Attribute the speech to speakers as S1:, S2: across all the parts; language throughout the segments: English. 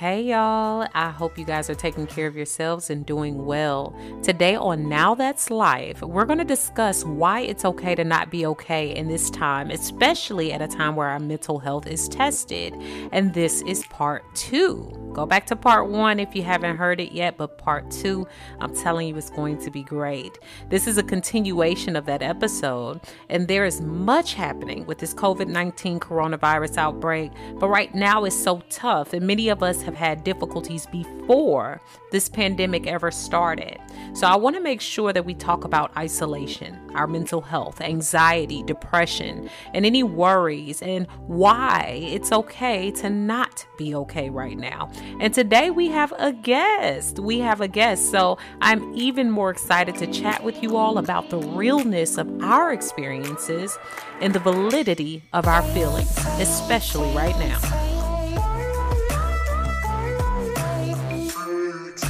S1: Hey y'all, I hope you guys are taking care of yourselves and doing well. Today on Now That's Life, we're going to discuss why it's okay to not be okay in this time, especially at a time where our mental health is tested. And this is part two. Go back to part one if you haven't heard it yet, but part two, I'm telling you, it's going to be great. This is a continuation of that episode, and there is much happening with this COVID 19 coronavirus outbreak, but right now it's so tough, and many of us have had difficulties before this pandemic ever started. So I want to make sure that we talk about isolation, our mental health, anxiety, depression, and any worries, and why it's okay to not be okay right now. And today we have a guest. We have a guest. So I'm even more excited to chat with you all about the realness of our experiences and the validity of our feelings, especially right now.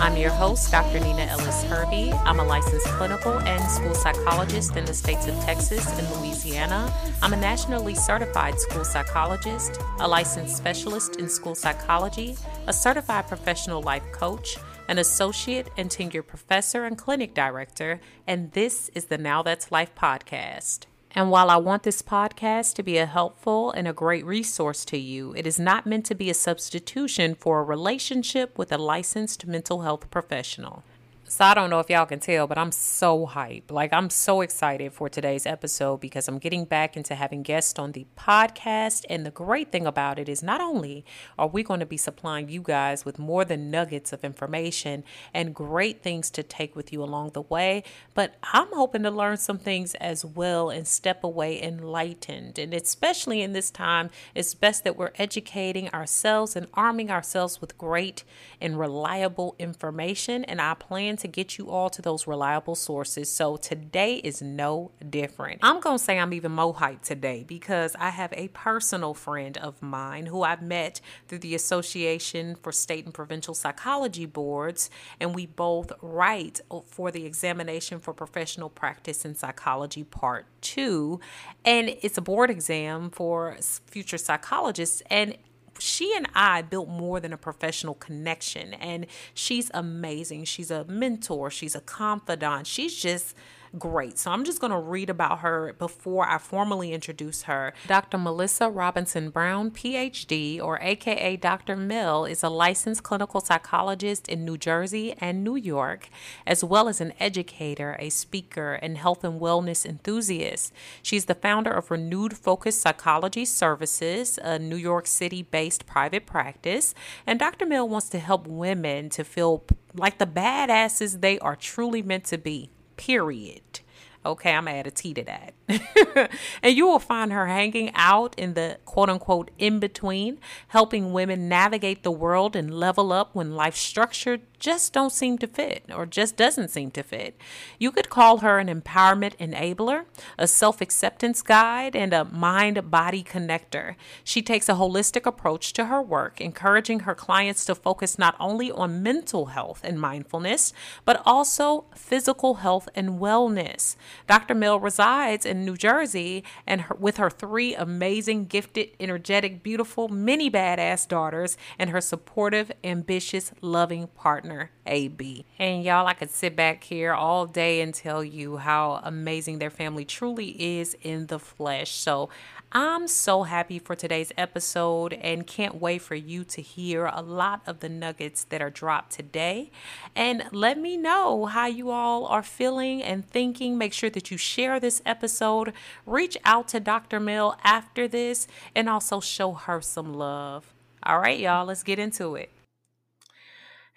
S1: I'm your host, Dr. Nina Ellis Hervey. I'm a licensed clinical and school psychologist in the states of Texas and Louisiana. I'm a nationally certified school psychologist, a licensed specialist in school psychology, a certified professional life coach, an associate and tenured professor and clinic director, and this is the Now That's Life podcast. And while I want this podcast to be a helpful and a great resource to you, it is not meant to be a substitution for a relationship with a licensed mental health professional. So I don't know if y'all can tell, but I'm so hyped. Like I'm so excited for today's episode because I'm getting back into having guests on the podcast. And the great thing about it is not only are we going to be supplying you guys with more than nuggets of information and great things to take with you along the way, but I'm hoping to learn some things as well and step away enlightened. And especially in this time, it's best that we're educating ourselves and arming ourselves with great and reliable information. And I plan to get you all to those reliable sources. So today is no different. I'm going to say I'm even more hyped today because I have a personal friend of mine who I've met through the Association for State and Provincial Psychology Boards, and we both write for the Examination for Professional Practice in Psychology Part 2. And it's a board exam for future psychologists. And she and I built more than a professional connection, and she's amazing. She's a mentor, she's a confidant, she's just great. So I'm just going to read about her before I formally introduce her. Dr. Melissa Robinson Brown, PhD, or AKA Dr. Mel, is a licensed clinical psychologist in New Jersey and New York, as well as an educator, a speaker, and health and wellness enthusiast. She's the founder of Renewed Focus Psychology Services, a New York City based private practice. And Dr. Mel wants to help women to feel like the badasses they are truly meant to be period. Okay, I'm gonna add a T to that. and you will find her hanging out in the quote unquote in between, helping women navigate the world and level up when life structure just don't seem to fit or just doesn't seem to fit. You could call her an empowerment enabler, a self acceptance guide, and a mind body connector. She takes a holistic approach to her work, encouraging her clients to focus not only on mental health and mindfulness, but also physical health and wellness. Dr. Mel resides in New Jersey and her, with her three amazing, gifted, energetic, beautiful, mini badass daughters and her supportive, ambitious, loving partner, AB. And y'all, I could sit back here all day and tell you how amazing their family truly is in the flesh. So I'm so happy for today's episode and can't wait for you to hear a lot of the nuggets that are dropped today. And let me know how you all are feeling and thinking. Make sure that you share this episode, reach out to Dr. Mel after this, and also show her some love. All right, y'all, let's get into it.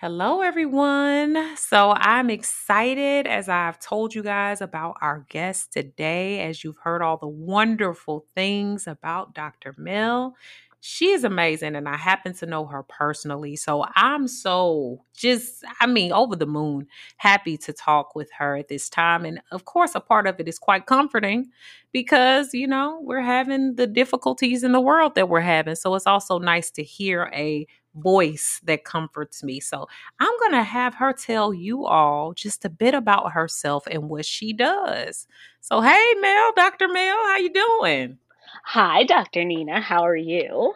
S1: Hello, everyone. So, I'm excited as I've told you guys about our guest today. As you've heard all the wonderful things about Dr. Mel, she is amazing, and I happen to know her personally. So, I'm so just, I mean, over the moon, happy to talk with her at this time. And of course, a part of it is quite comforting because, you know, we're having the difficulties in the world that we're having. So, it's also nice to hear a voice that comforts me. So I'm going to have her tell you all just a bit about herself and what she does. So hey Mel, Dr. Mel, how you doing?
S2: Hi, Dr. Nina. How are you?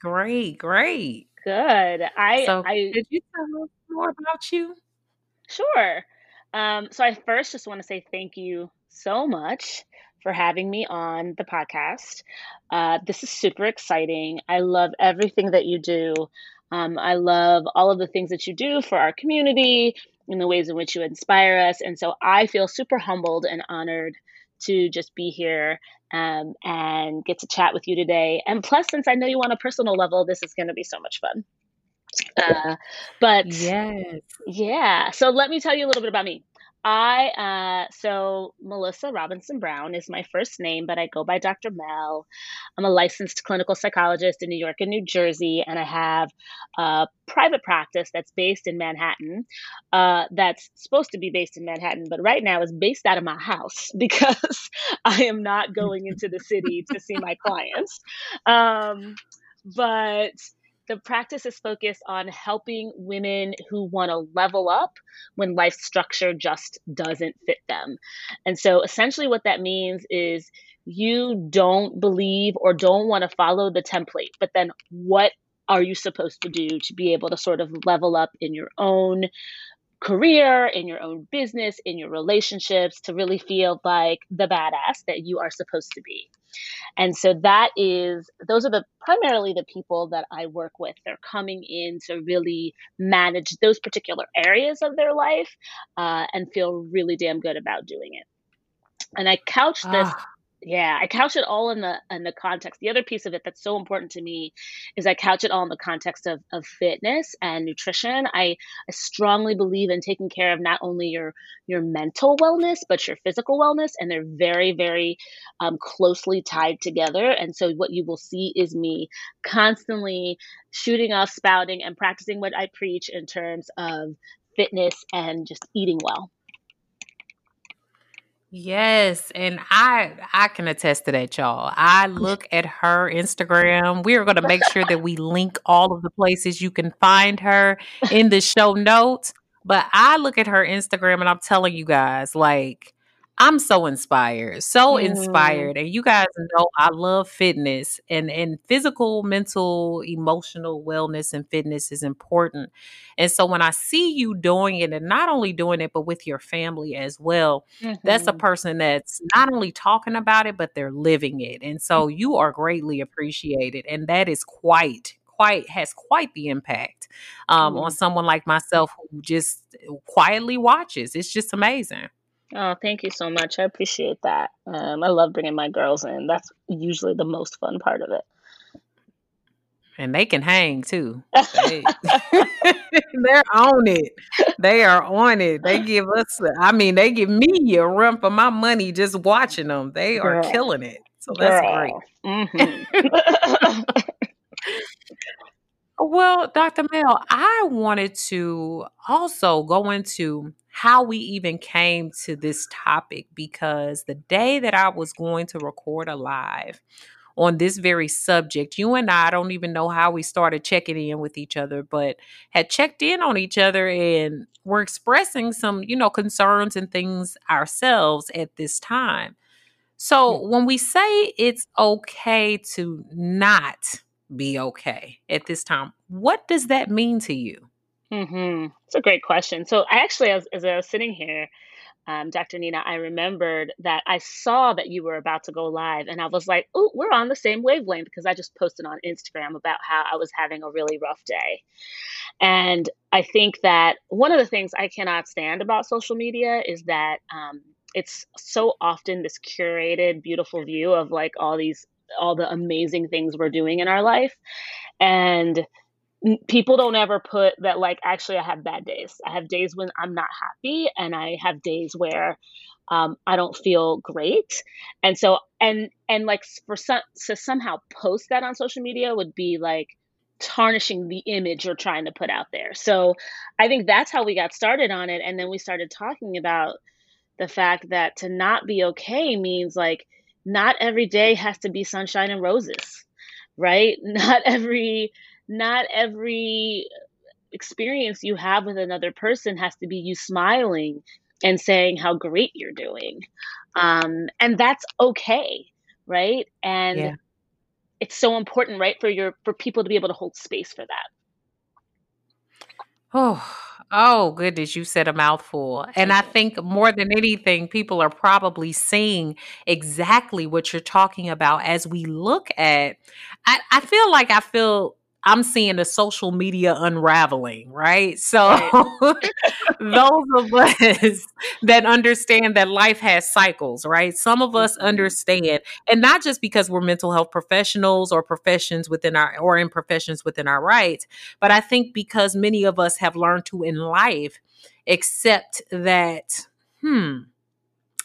S1: Great, great.
S2: Good. I,
S1: so
S2: I
S1: did you tell us more about you?
S2: Sure. Um, so I first just want to say thank you so much for having me on the podcast. Uh, this is super exciting. I love everything that you do. Um, I love all of the things that you do for our community and the ways in which you inspire us. And so I feel super humbled and honored to just be here um, and get to chat with you today. And plus, since I know you on a personal level, this is going to be so much fun. Uh, but
S1: yes,
S2: yeah. So let me tell you a little bit about me. I uh, so Melissa Robinson Brown is my first name, but I go by Dr. Mel. I'm a licensed clinical psychologist in New York and New Jersey, and I have a private practice that's based in Manhattan. Uh, that's supposed to be based in Manhattan, but right now is based out of my house because I am not going into the city to see my clients. Um, but the practice is focused on helping women who want to level up when life structure just doesn't fit them. And so essentially, what that means is you don't believe or don't want to follow the template, but then what are you supposed to do to be able to sort of level up in your own career, in your own business, in your relationships to really feel like the badass that you are supposed to be? And so that is those are the primarily the people that I work with. They're coming in to really manage those particular areas of their life uh, and feel really damn good about doing it. And I couch this ah yeah i couch it all in the in the context. The other piece of it that's so important to me is i couch it all in the context of, of fitness and nutrition. I, I strongly believe in taking care of not only your your mental wellness but your physical wellness and they're very very um, closely tied together. And so what you will see is me constantly shooting off spouting and practicing what i preach in terms of fitness and just eating well
S1: Yes, and I I can attest to that, y'all. I look at her Instagram. We are going to make sure that we link all of the places you can find her in the show notes. But I look at her Instagram and I'm telling you guys, like, I'm so inspired, so mm. inspired. And you guys know I love fitness and, and physical, mental, emotional wellness and fitness is important. And so when I see you doing it and not only doing it, but with your family as well, mm-hmm. that's a mm-hmm. person that's not only talking about it, but they're living it. And so you are greatly appreciated. And that is quite quite has quite the impact um, mm-hmm. on someone like myself who just quietly watches. It's just amazing.
S2: Oh, thank you so much. I appreciate that. Um, I love bringing my girls in. That's usually the most fun part of it.
S1: And they can hang too. They, are on it. They are on it. They give us, I mean, they give me a run for my money just watching them. They are Girl. killing it. So that's Girl. great. Mm-hmm. well, Dr. Mel, I wanted to also go into how we even came to this topic because the day that I was going to record a live on this very subject, you and I don't even know how we started checking in with each other, but had checked in on each other and were expressing some, you know, concerns and things ourselves at this time. Hmm. So when we say it's okay to not be okay at this time, what does that mean to you?
S2: Mm-hmm. It's a great question. So I actually, as, as I was sitting here, um, Dr. Nina, I remembered that I saw that you were about to go live, and I was like, "Oh, we're on the same wavelength," because I just posted on Instagram about how I was having a really rough day. And I think that one of the things I cannot stand about social media is that um, it's so often this curated, beautiful view of like all these, all the amazing things we're doing in our life, and people don't ever put that like actually i have bad days. I have days when i'm not happy and i have days where um, i don't feel great. And so and and like for some to somehow post that on social media would be like tarnishing the image you're trying to put out there. So i think that's how we got started on it and then we started talking about the fact that to not be okay means like not every day has to be sunshine and roses right? Not every not every experience you have with another person has to be you smiling and saying how great you're doing. Um, and that's okay, right? And yeah. it's so important, right, for your for people to be able to hold space for that.
S1: Oh, oh goodness, you said a mouthful. And I think more than anything, people are probably seeing exactly what you're talking about as we look at I, I feel like I feel I'm seeing the social media unraveling, right? So those of us that understand that life has cycles, right? Some of us mm-hmm. understand, and not just because we're mental health professionals or professions within our or in professions within our rights, but I think because many of us have learned to in life accept that, hmm,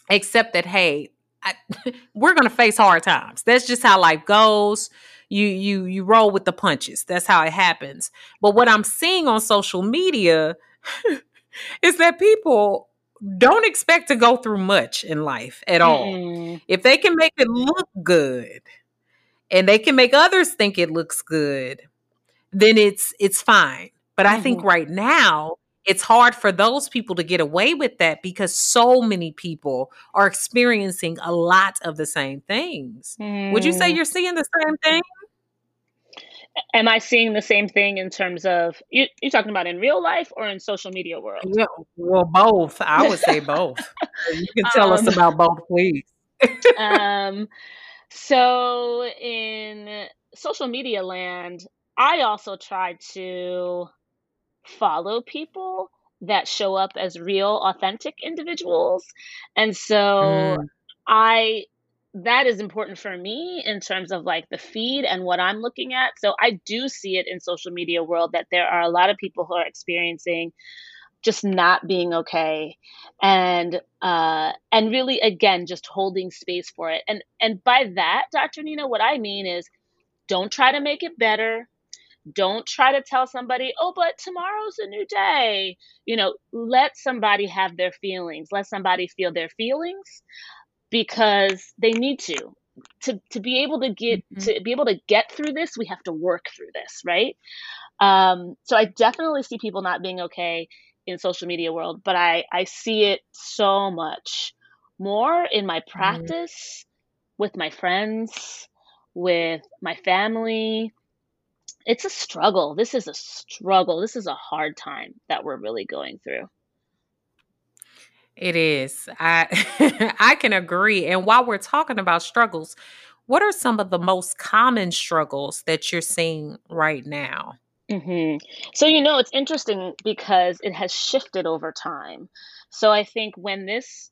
S1: accept that, hey, I, we're going to face hard times. That's just how life goes you you you roll with the punches. That's how it happens. But what I'm seeing on social media is that people don't expect to go through much in life at all. Mm. If they can make it look good and they can make others think it looks good, then it's it's fine. But mm-hmm. I think mm-hmm. right now it's hard for those people to get away with that because so many people are experiencing a lot of the same things. Mm. Would you say mm. you're seeing the same thing?
S2: am I seeing the same thing in terms of you, you talking about in real life or in social media world?
S1: Yeah, well, both. I would say both. you can tell um, us about both, please.
S2: um, so in social media land, I also try to follow people that show up as real, authentic individuals, and so mm. I that is important for me in terms of like the feed and what I'm looking at. So I do see it in social media world that there are a lot of people who are experiencing just not being okay and uh and really again just holding space for it. And and by that, Dr. Nina, what I mean is don't try to make it better. Don't try to tell somebody, "Oh, but tomorrow's a new day." You know, let somebody have their feelings. Let somebody feel their feelings because they need to to to be able to get mm-hmm. to be able to get through this we have to work through this right um, so i definitely see people not being okay in social media world but i i see it so much more in my mm-hmm. practice mm-hmm. with my friends with my family it's a struggle this is a struggle this is a hard time that we're really going through
S1: it is. I I can agree. And while we're talking about struggles, what are some of the most common struggles that you're seeing right now?
S2: hmm So, you know, it's interesting because it has shifted over time. So, I think when this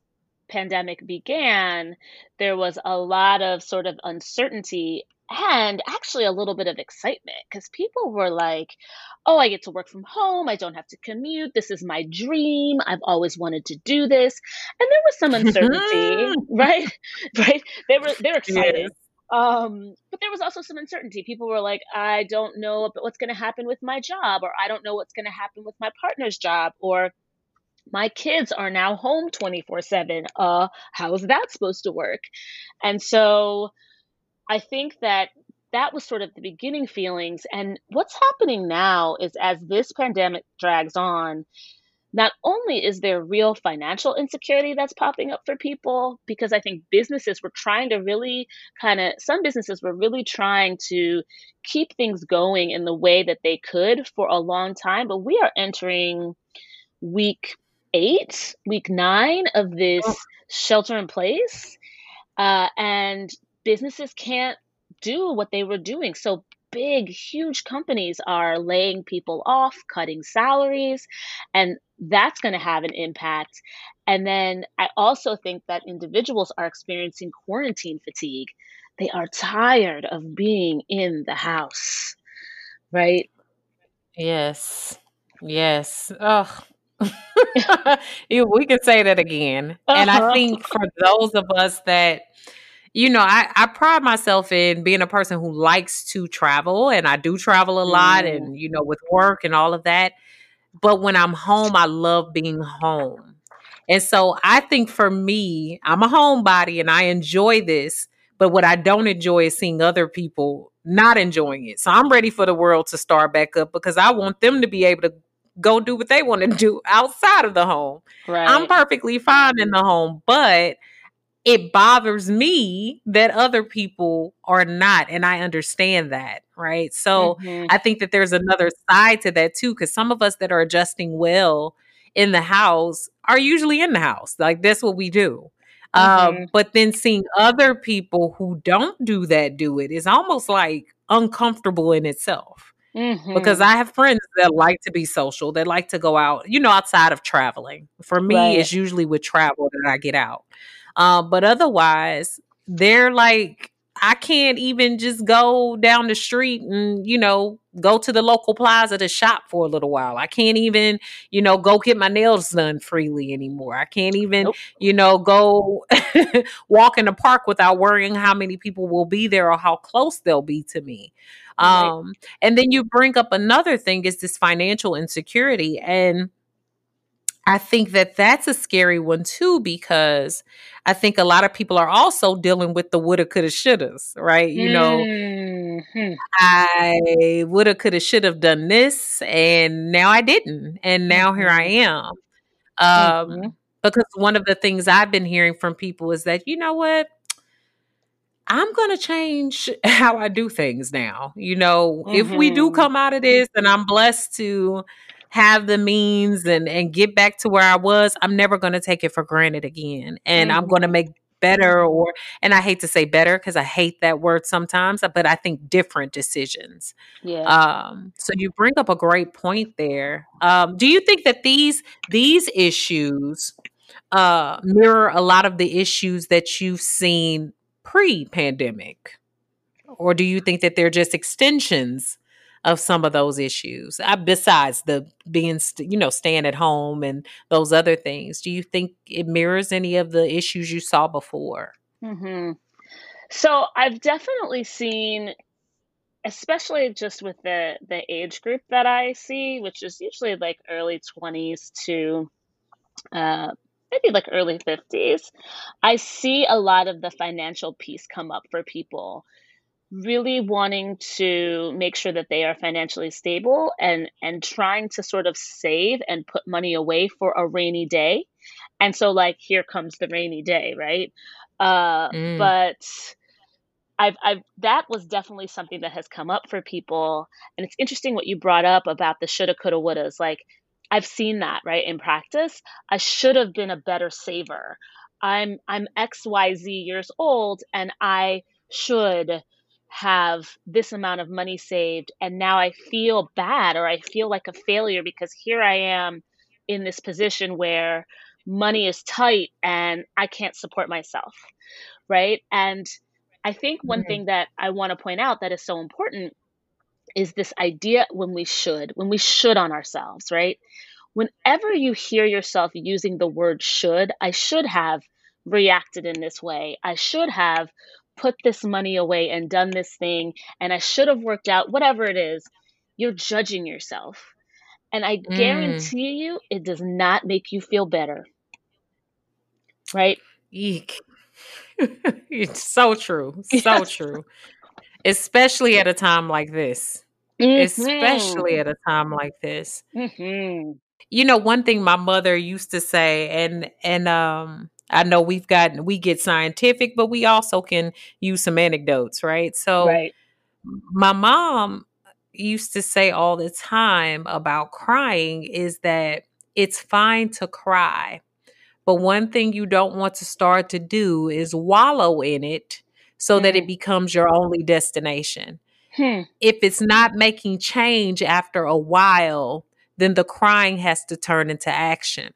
S2: pandemic began, there was a lot of sort of uncertainty and actually a little bit of excitement because people were like, oh, I get to work from home. I don't have to commute. This is my dream. I've always wanted to do this. And there was some uncertainty, right? Right? They were they're excited. Um, but there was also some uncertainty. People were like, I don't know what's going to happen with my job, or I don't know what's going to happen with my partner's job, or my kids are now home 24 7. Uh, how is that supposed to work? And so I think that that was sort of the beginning feelings. And what's happening now is as this pandemic drags on, not only is there real financial insecurity that's popping up for people, because I think businesses were trying to really kind of, some businesses were really trying to keep things going in the way that they could for a long time. But we are entering week eight, week nine of this oh. shelter in place. Uh, and businesses can't do what they were doing. So big, huge companies are laying people off, cutting salaries, and that's going to have an impact. And then I also think that individuals are experiencing quarantine fatigue. They are tired of being in the house, right?
S1: Yes. Yes. Oh, we can say that again. Uh-huh. And I uh-huh. think for those of us that you know, I, I pride myself in being a person who likes to travel and I do travel a lot mm. and, you know, with work and all of that. But when I'm home, I love being home. And so I think for me, I'm a homebody and I enjoy this. But what I don't enjoy is seeing other people not enjoying it. So I'm ready for the world to start back up because I want them to be able to go do what they want to do outside of the home. Right. I'm perfectly fine in the home, but it bothers me that other people are not and i understand that right so mm-hmm. i think that there's another side to that too because some of us that are adjusting well in the house are usually in the house like that's what we do um, mm-hmm. um, but then seeing other people who don't do that do it is almost like uncomfortable in itself Mm-hmm. Because I have friends that like to be social, that like to go out, you know, outside of traveling. For me, right. it's usually with travel that I get out. Um, but otherwise, they're like, I can't even just go down the street and, you know, go to the local plaza to shop for a little while. I can't even, you know, go get my nails done freely anymore. I can't even, nope. you know, go walk in the park without worrying how many people will be there or how close they'll be to me. Um, and then you bring up another thing is this financial insecurity and I think that that's a scary one too because I think a lot of people are also dealing with the woulda, coulda, shouldas, right? You know, mm-hmm. I woulda, coulda, should have done this, and now I didn't, and now here I mm-hmm. am. Um, mm-hmm. Because one of the things I've been hearing from people is that you know what, I'm going to change how I do things now. You know, mm-hmm. if we do mm-hmm. come out of this and I'm blessed to have the means and and get back to where I was, I'm never going to take it for granted again. And mm-hmm. I'm going to make better or and I hate to say better because I hate that word sometimes, but I think different decisions. Yeah. Um so you bring up a great point there. Um do you think that these these issues uh mirror a lot of the issues that you've seen pre-pandemic? Or do you think that they're just extensions of some of those issues I, besides the being you know staying at home and those other things do you think it mirrors any of the issues you saw before
S2: mm-hmm. so i've definitely seen especially just with the the age group that i see which is usually like early 20s to uh, maybe like early 50s i see a lot of the financial piece come up for people really wanting to make sure that they are financially stable and and trying to sort of save and put money away for a rainy day. And so like here comes the rainy day right? Uh mm. but I've, I've that was definitely something that has come up for people. And it's interesting what you brought up about the shoulda coulda wouldas. Like i've seen that right in practice. I should have been a better saver. I'm i'm xyz years old and i should have this amount of money saved and now I feel bad or I feel like a failure because here I am in this position where money is tight and I can't support myself. Right? And I think one mm-hmm. thing that I want to point out that is so important is this idea when we should, when we should on ourselves, right? Whenever you hear yourself using the word should, I should have reacted in this way. I should have put this money away and done this thing and I should have worked out, whatever it is, you're judging yourself. And I mm. guarantee you, it does not make you feel better. Right?
S1: Eek. it's so true. So true. Especially at a time like this. Mm-hmm. Especially at a time like this. Mm-hmm. You know, one thing my mother used to say, and and um I know we've gotten we get scientific, but we also can use some anecdotes, right? So right. my mom used to say all the time about crying is that it's fine to cry. But one thing you don't want to start to do is wallow in it so mm. that it hmm. becomes your only destination. Hmm. If it's not making change after a while, then the crying has to turn into action.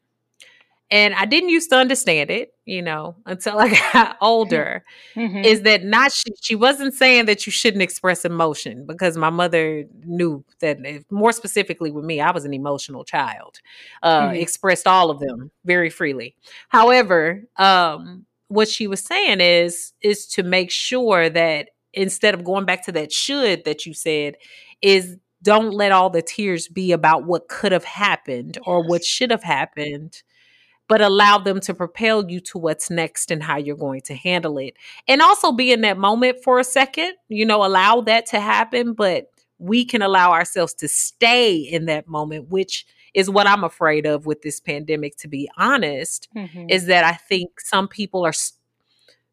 S1: And I didn't used to understand it, you know, until I got older. Mm-hmm. Is that not, she, she wasn't saying that you shouldn't express emotion because my mother knew that, if, more specifically with me, I was an emotional child, uh, mm-hmm. expressed all of them very freely. However, um, what she was saying is, is to make sure that instead of going back to that should that you said, is don't let all the tears be about what could have happened yes. or what should have happened but allow them to propel you to what's next and how you're going to handle it. And also be in that moment for a second, you know, allow that to happen, but we can allow ourselves to stay in that moment, which is what I'm afraid of with this pandemic, to be honest, mm-hmm. is that I think some people are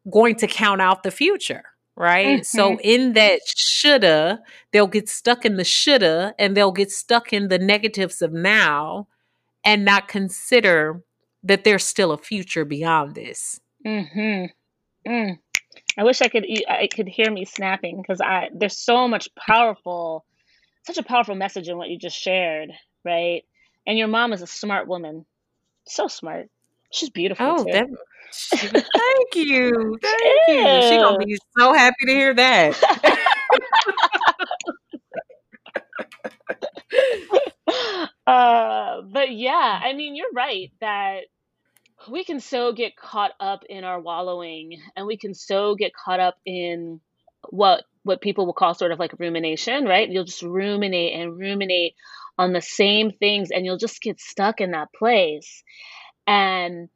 S1: going to count out the future right? Mm-hmm. So in that shoulda, they'll get stuck in the shoulda and they'll get stuck in the negatives of now and not consider that there's still a future beyond this.
S2: Mhm. Mm. I wish I could I could hear me snapping because I there's so much powerful such a powerful message in what you just shared, right? And your mom is a smart woman. So smart. She's beautiful oh, too. That,
S1: Thank you. Thank you. She's gonna be so happy to hear that.
S2: uh, but yeah, I mean, you're right that we can so get caught up in our wallowing, and we can so get caught up in what what people will call sort of like rumination, right? You'll just ruminate and ruminate on the same things, and you'll just get stuck in that place. And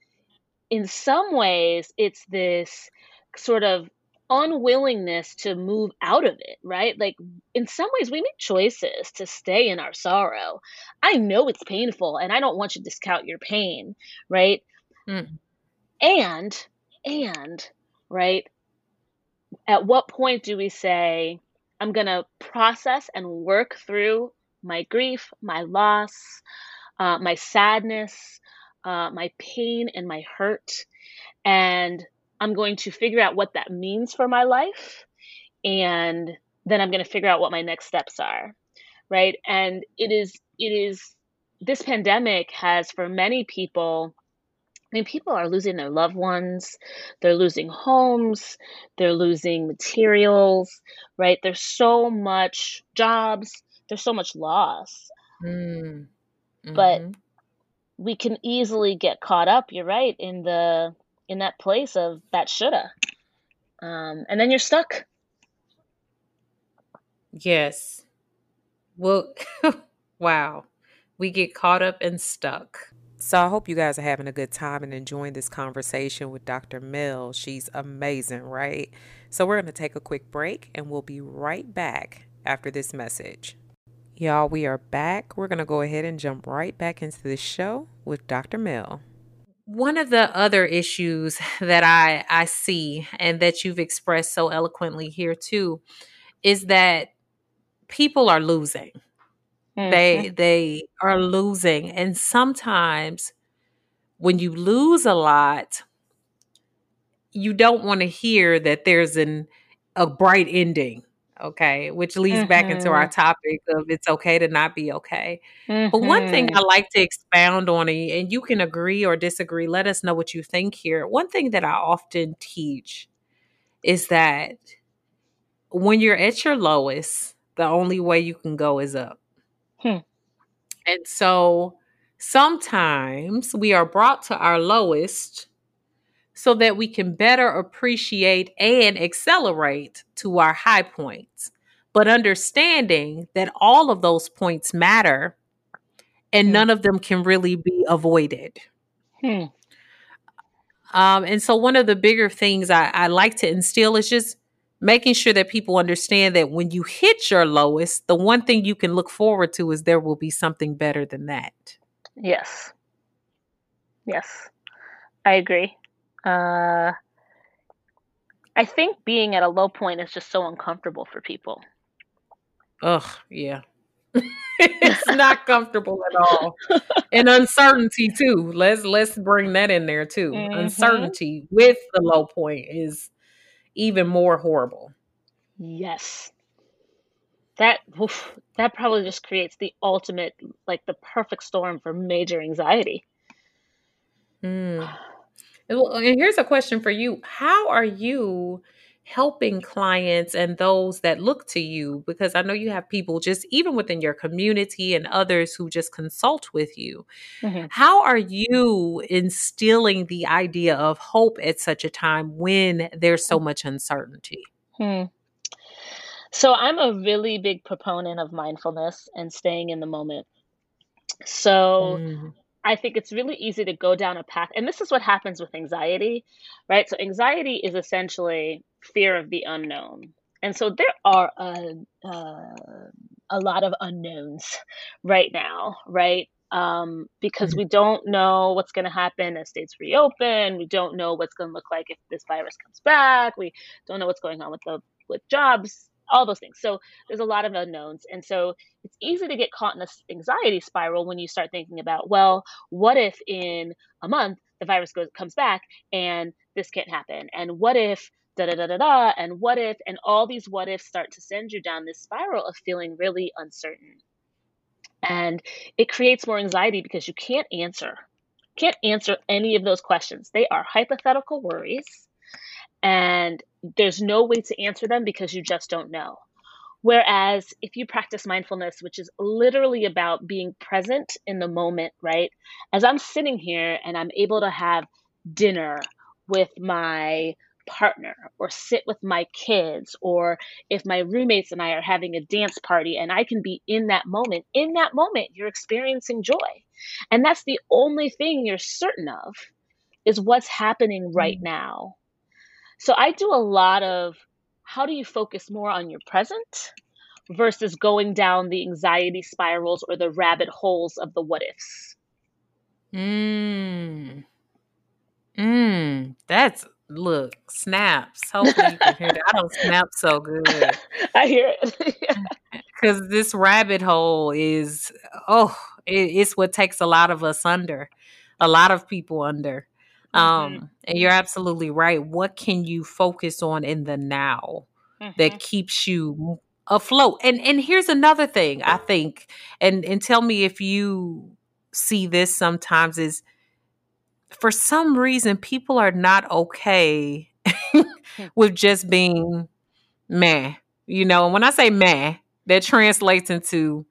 S2: in some ways, it's this sort of unwillingness to move out of it, right? Like in some ways we make choices to stay in our sorrow. I know it's painful and I don't want you to discount your pain, right? Mm. And and right at what point do we say I'm going to process and work through my grief, my loss, uh, my sadness, uh, my pain and my hurt. And I'm going to figure out what that means for my life. And then I'm going to figure out what my next steps are. Right. And it is, it is, this pandemic has for many people, I mean, people are losing their loved ones, they're losing homes, they're losing materials, right? There's so much jobs, there's so much loss. Mm. Mm-hmm. But we can easily get caught up you're right in the in that place of that shoulda um, and then you're stuck
S1: yes well wow we get caught up and stuck so I hope you guys are having a good time and enjoying this conversation with Dr. Mel. She's amazing, right? So we're going to take a quick break and we'll be right back after this message. Y'all, we are back. We're going to go ahead and jump right back into the show with Dr. Mel. One of the other issues that I, I see and that you've expressed so eloquently here too is that people are losing. Mm-hmm. They they are losing and sometimes when you lose a lot you don't want to hear that there's an a bright ending okay which leads mm-hmm. back into our mm-hmm. topic of it's okay to not be okay mm-hmm. but one thing i mm-hmm. like to expound on and you can agree or disagree let us know what you think here one thing that i often teach is that when you're at your lowest the only way you can go is up hmm. and so sometimes we are brought to our lowest so that we can better appreciate and accelerate to our high points. But understanding that all of those points matter and hmm. none of them can really be avoided. Hmm. Um, and so, one of the bigger things I, I like to instill is just making sure that people understand that when you hit your lowest, the one thing you can look forward to is there will be something better than that.
S2: Yes. Yes. I agree. Uh, I think being at a low point is just so uncomfortable for people.
S1: Ugh, yeah. it's not comfortable at all. And uncertainty too. Let's let's bring that in there too. Mm-hmm. Uncertainty with the low point is even more horrible.
S2: Yes. That oof, that probably just creates the ultimate like the perfect storm for major anxiety.
S1: Mm. And here's a question for you How are you helping clients and those that look to you? Because I know you have people just even within your community and others who just consult with you. Mm-hmm. How are you instilling the idea of hope at such a time when there's so much uncertainty? Hmm.
S2: So I'm a really big proponent of mindfulness and staying in the moment. So mm. I think it's really easy to go down a path. And this is what happens with anxiety, right? So, anxiety is essentially fear of the unknown. And so, there are a, uh, a lot of unknowns right now, right? um, because mm-hmm. we don't know what's going to happen as states reopen. We don't know what's going to look like if this virus comes back. We don't know what's going on with the with jobs, all those things. So there's a lot of unknowns, and so it's easy to get caught in this anxiety spiral when you start thinking about, well, what if in a month the virus goes comes back and this can't happen, and what if da da da da da, and what if, and all these what ifs start to send you down this spiral of feeling really uncertain. And it creates more anxiety because you can't answer, can't answer any of those questions. They are hypothetical worries, and there's no way to answer them because you just don't know. Whereas if you practice mindfulness, which is literally about being present in the moment, right? As I'm sitting here and I'm able to have dinner with my partner or sit with my kids or if my roommates and I are having a dance party and I can be in that moment, in that moment, you're experiencing joy. And that's the only thing you're certain of is what's happening right mm. now. So I do a lot of how do you focus more on your present versus going down the anxiety spirals or the rabbit holes of the what ifs.
S1: Mmm. Mm. That's Look, snaps. Hopefully you can hear that. I don't snap so good.
S2: I hear it.
S1: Because this rabbit hole is, oh, it, it's what takes a lot of us under, a lot of people under. Mm-hmm. Um, and you're absolutely right. What can you focus on in the now mm-hmm. that keeps you afloat? And and here's another thing I think, and and tell me if you see this sometimes is for some reason people are not okay hmm. with just being meh. You know, and when I say meh, that translates into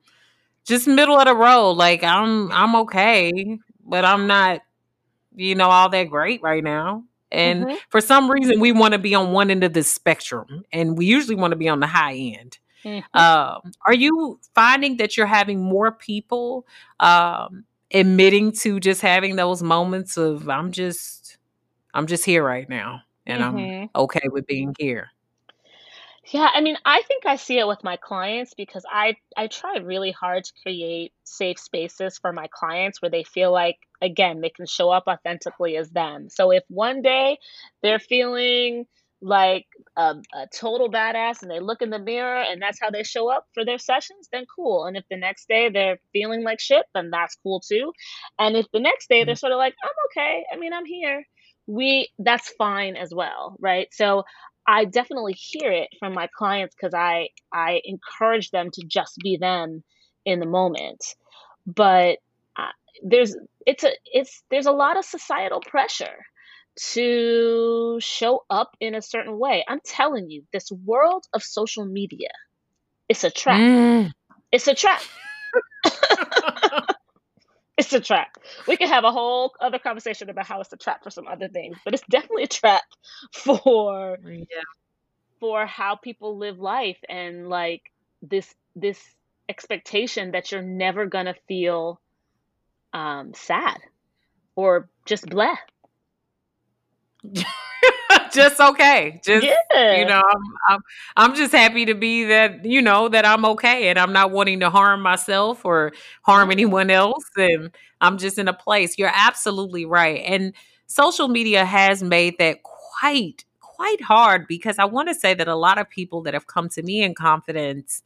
S1: just middle of the road. Like I'm I'm okay, but I'm not, you know, all that great right now. And mm-hmm. for some reason we want to be on one end of the spectrum and we usually want to be on the high end. Mm-hmm. Um, are you finding that you're having more people um, admitting to just having those moments of I'm just I'm just here right now and mm-hmm. I'm okay with being here.
S2: Yeah, I mean, I think I see it with my clients because I I try really hard to create safe spaces for my clients where they feel like again, they can show up authentically as them. So if one day they're feeling like a, a, total badass and they look in the mirror and that's how they show up for their sessions, then cool. And if the next day they're feeling like shit, then that's cool too. And if the next day they're mm-hmm. sort of like, I'm okay, I mean, I'm here, we that's fine as well, right? So I definitely hear it from my clients because I I encourage them to just be them in the moment. But there's it's a it's there's a lot of societal pressure to show up in a certain way. I'm telling you, this world of social media, it's a trap. Mm. It's a trap. it's a trap. We could have a whole other conversation about how it's a trap for some other things, but it's definitely a trap for yeah. for how people live life and like this this expectation that you're never gonna feel um, sad or just bleh
S1: just okay. Just yeah. you know, I'm, I'm I'm just happy to be that you know that I'm okay and I'm not wanting to harm myself or harm anyone else and I'm just in a place. You're absolutely right. And social media has made that quite quite hard because I want to say that a lot of people that have come to me in confidence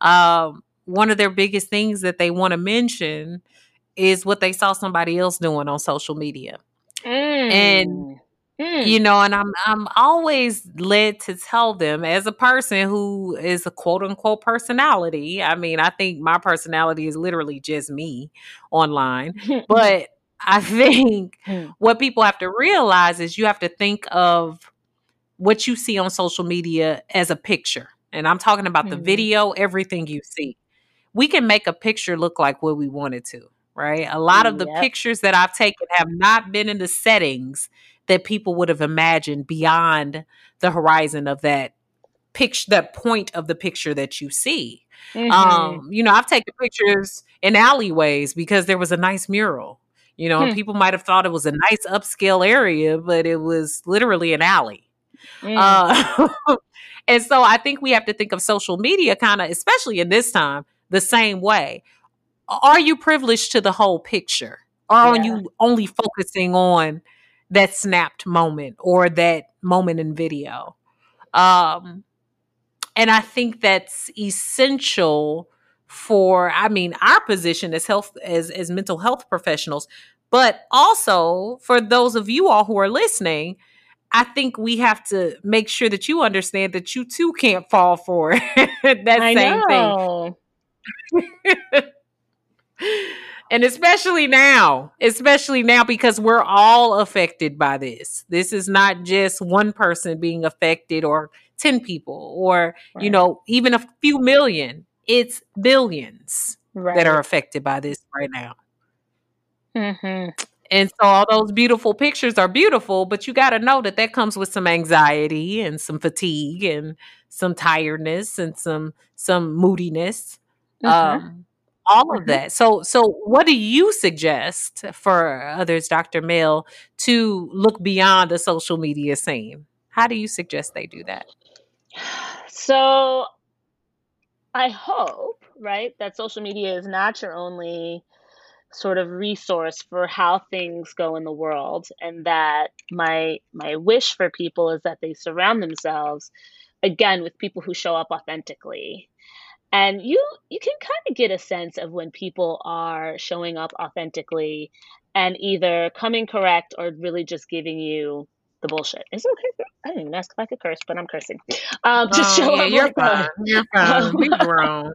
S1: um one of their biggest things that they want to mention is what they saw somebody else doing on social media. Mm. And Mm. You know, and I'm I'm always led to tell them as a person who is a quote unquote personality. I mean, I think my personality is literally just me online. but I think mm. what people have to realize is you have to think of what you see on social media as a picture. And I'm talking about the mm-hmm. video, everything you see. We can make a picture look like what we want it to, right? A lot of the yep. pictures that I've taken have not been in the settings that people would have imagined beyond the horizon of that picture that point of the picture that you see mm-hmm. um you know i've taken pictures in alleyways because there was a nice mural you know hmm. people might have thought it was a nice upscale area but it was literally an alley mm. uh, and so i think we have to think of social media kind of especially in this time the same way are you privileged to the whole picture? Or yeah. are you only focusing on that snapped moment or that moment in video? Um, and I think that's essential for, I mean, our position as health as as mental health professionals, but also for those of you all who are listening. I think we have to make sure that you understand that you too can't fall for that I same know. thing. and especially now, especially now because we're all affected by this. This is not just one person being affected or 10 people or, right. you know, even a few million. It's billions right. that are affected by this right now. Mm-hmm. And so all those beautiful pictures are beautiful, but you got to know that that comes with some anxiety and some fatigue and some tiredness and some some moodiness. Mm-hmm. Um, all of mm-hmm. that. So so what do you suggest for others, Dr. Mel, to look beyond the social media scene? How do you suggest they do that?
S2: So I hope, right, that social media is not your only sort of resource for how things go in the world and that my my wish for people is that they surround themselves again with people who show up authentically and you you can kind of get a sense of when people are showing up authentically and either coming correct or really just giving you the bullshit. Is it okay? I didn't even ask if I could curse, but I'm cursing. Um, just oh, show yeah, up. You're fine. You're fine. We grown.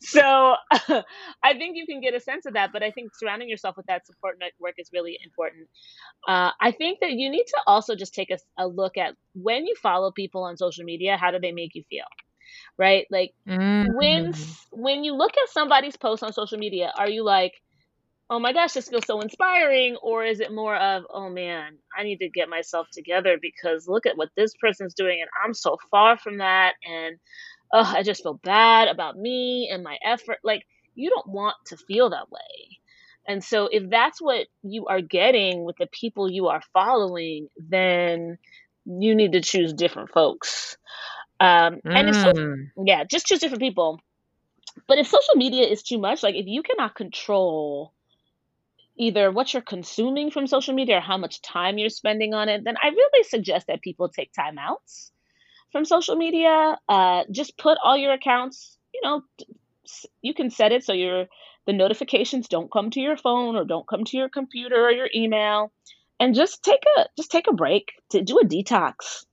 S2: So I think you can get a sense of that, but I think surrounding yourself with that support network is really important. Uh, I think that you need to also just take a, a, look at when you follow people on social media, how do they make you feel? Right? Like mm-hmm. when when you look at somebody's post on social media, are you like, oh my gosh, this feels so inspiring? Or is it more of, oh man, I need to get myself together because look at what this person's doing and I'm so far from that. And oh, I just feel bad about me and my effort. Like, you don't want to feel that way. And so, if that's what you are getting with the people you are following, then you need to choose different folks. Um, and mm. so, yeah, just choose different people. But if social media is too much, like if you cannot control either what you're consuming from social media or how much time you're spending on it, then I really suggest that people take time outs from social media. Uh, just put all your accounts, you know, you can set it so your the notifications don't come to your phone or don't come to your computer or your email. And just take a just take a break. To do a detox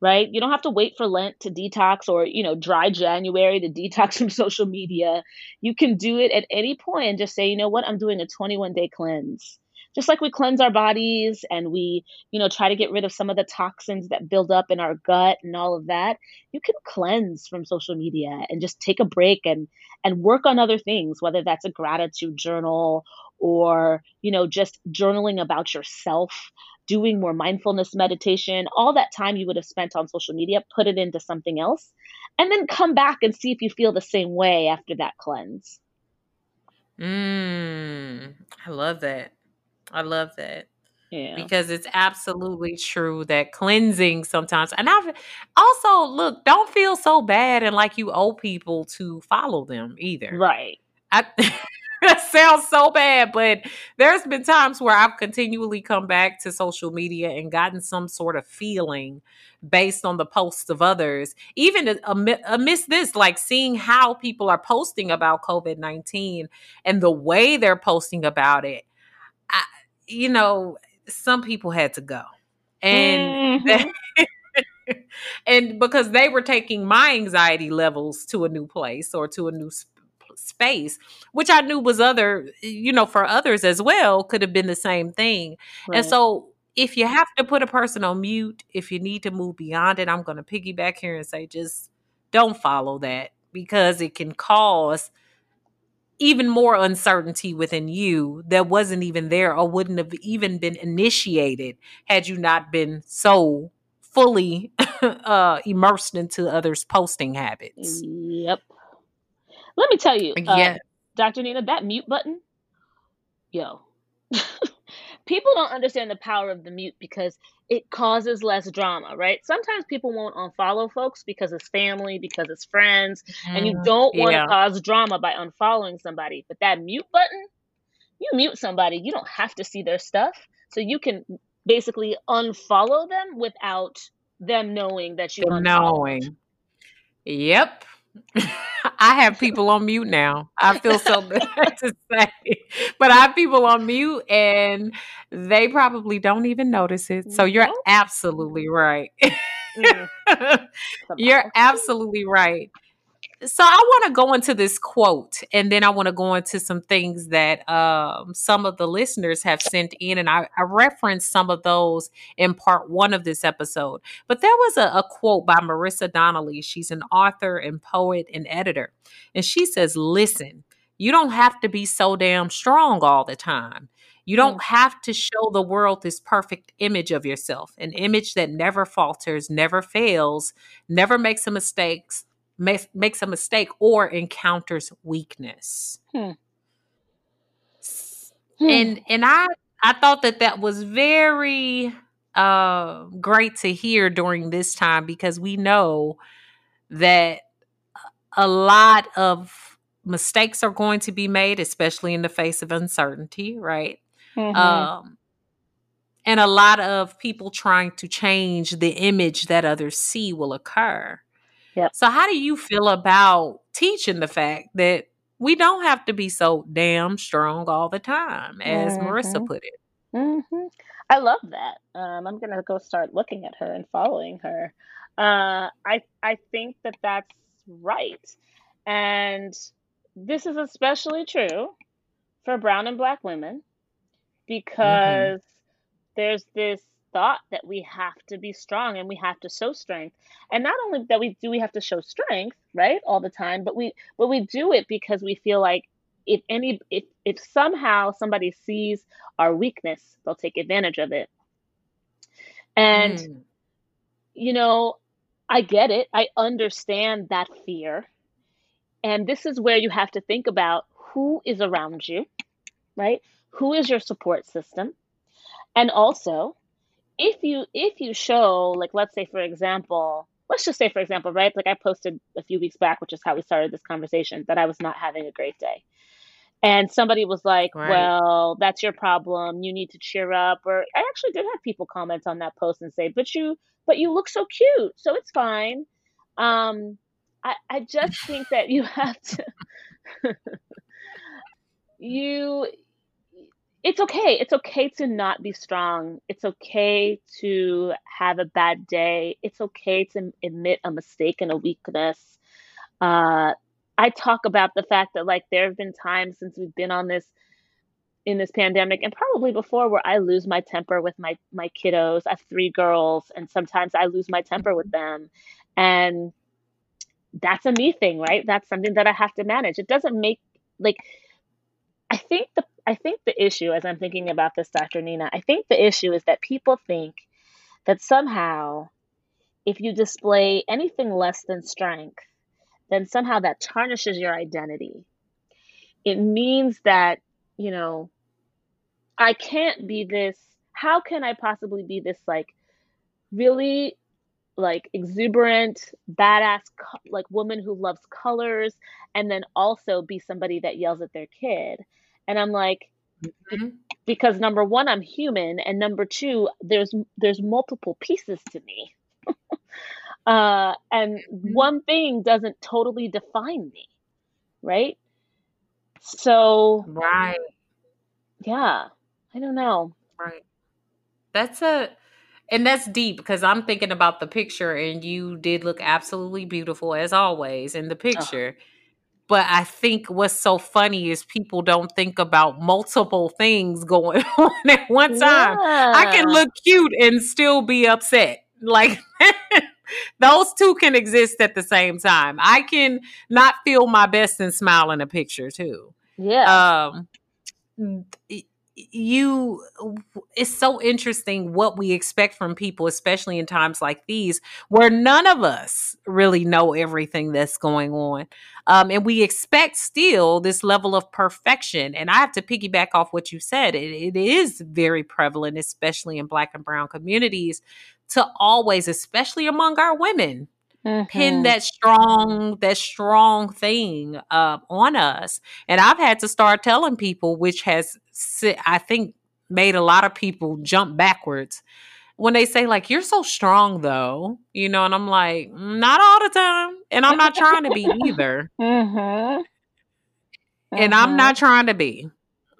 S2: right? You don't have to wait for Lent to detox or, you know, dry January to detox from social media. You can do it at any point and just say, you know what, I'm doing a 21 day cleanse. Just like we cleanse our bodies and we, you know, try to get rid of some of the toxins that build up in our gut and all of that, you can cleanse from social media and just take a break and and work on other things, whether that's a gratitude journal or, you know, just journaling about yourself doing more mindfulness meditation, all that time you would have spent on social media, put it into something else, and then come back and see if you feel the same way after that cleanse.
S1: Mm, I love that. I love that. Yeah. Because it's absolutely true that cleansing sometimes, and I've also look, don't feel so bad and like you owe people to follow them either.
S2: Right.
S1: I, that sounds so bad, but there's been times where I've continually come back to social media and gotten some sort of feeling based on the posts of others. Even amidst this, like seeing how people are posting about COVID 19 and the way they're posting about it, you know, some people had to go. And mm-hmm. and because they were taking my anxiety levels to a new place or to a new space, which I knew was other, you know, for others as well, could have been the same thing. Right. And so if you have to put a person on mute, if you need to move beyond it, I'm going to piggyback here and say just don't follow that because it can cause even more uncertainty within you that wasn't even there or wouldn't have even been initiated had you not been so fully uh, immersed into others' posting habits.
S2: Yep. Let me tell you, uh, yeah. Dr. Nina, that mute button, yo, people don't understand the power of the mute because it causes less drama, right? Sometimes people won't unfollow folks because it's family, because it's friends, mm, and you mm, don't want to yeah. cause drama by unfollowing somebody. But that mute button, you mute somebody, you don't have to see their stuff. So you can basically unfollow them without them knowing that you are. knowing.
S1: Yep. I have people on mute now. I feel so bad to say, but I have people on mute and they probably don't even notice it. So you're absolutely right. Mm. you're absolutely right. So I want to go into this quote and then I want to go into some things that um, some of the listeners have sent in. And I, I, referenced some of those in part one of this episode. But there was a, a quote by Marisa Donnelly. She's an author and poet and editor. And she says, Listen, you don't have to be so damn strong all the time. You don't have to show the world this perfect image of yourself, an image that never falters, never fails, never makes a mistakes, makes, makes a mistake or encounters weakness. Hmm. Hmm. And and I I thought that that was very uh, great to hear during this time because we know that a lot of mistakes are going to be made, especially in the face of uncertainty, right? Mm-hmm. Um, and a lot of people trying to change the image that others see will occur. Yep. So, how do you feel about teaching the fact that we don't have to be so damn strong all the time, as mm-hmm. Marisa put it?
S2: Mm-hmm. I love that. Um, I'm gonna go start looking at her and following her. Uh, I I think that that's right, and this is especially true for brown and black women mm-hmm. because mm-hmm. there's this thought that we have to be strong and we have to show strength. And not only that we do we have to show strength right all the time but we but we do it because we feel like if any if if somehow somebody sees our weakness they'll take advantage of it. And mm. you know i get it. I understand that fear. And this is where you have to think about who is around you right? Who is your support system? And also if you if you show like let's say for example let's just say for example right like i posted a few weeks back which is how we started this conversation that i was not having a great day. And somebody was like right. well that's your problem. You need to cheer up. Or i actually did have people comment on that post and say but you but you look so cute so it's fine. Um i i just think that you have to you it's okay. It's okay to not be strong. It's okay to have a bad day. It's okay to admit a mistake and a weakness. Uh, I talk about the fact that like there have been times since we've been on this in this pandemic and probably before where I lose my temper with my my kiddos. I have three girls and sometimes I lose my temper with them. And that's a me thing, right? That's something that I have to manage. It doesn't make like I think the I think the issue, as I'm thinking about this, Dr. Nina, I think the issue is that people think that somehow if you display anything less than strength, then somehow that tarnishes your identity. It means that, you know, I can't be this. How can I possibly be this, like, really like exuberant, badass, like woman who loves colors, and then also be somebody that yells at their kid? And I'm like, mm-hmm. because number one, I'm human, and number two, there's there's multiple pieces to me. uh, and mm-hmm. one thing doesn't totally define me, right? So,
S1: right,
S2: yeah, I don't know,
S1: right. That's a and that's deep because I'm thinking about the picture, and you did look absolutely beautiful as always in the picture. Oh but I think what's so funny is people don't think about multiple things going on at one time. Yeah. I can look cute and still be upset. Like those two can exist at the same time. I can not feel my best and smile in a picture too.
S2: Yeah.
S1: Um you it's so interesting what we expect from people especially in times like these where none of us really know everything that's going on. Um, and we expect still this level of perfection. And i have to piggyback off what you said. It, it is very prevalent especially in black and brown communities to always especially among our women mm-hmm. pin that strong that strong thing uh, on us and i've had to start telling people which has i think made a lot of people jump backwards when they say like you're so strong though you know and i'm like not all the time and i'm not trying to be either mm-hmm. and i'm mm-hmm. not trying to be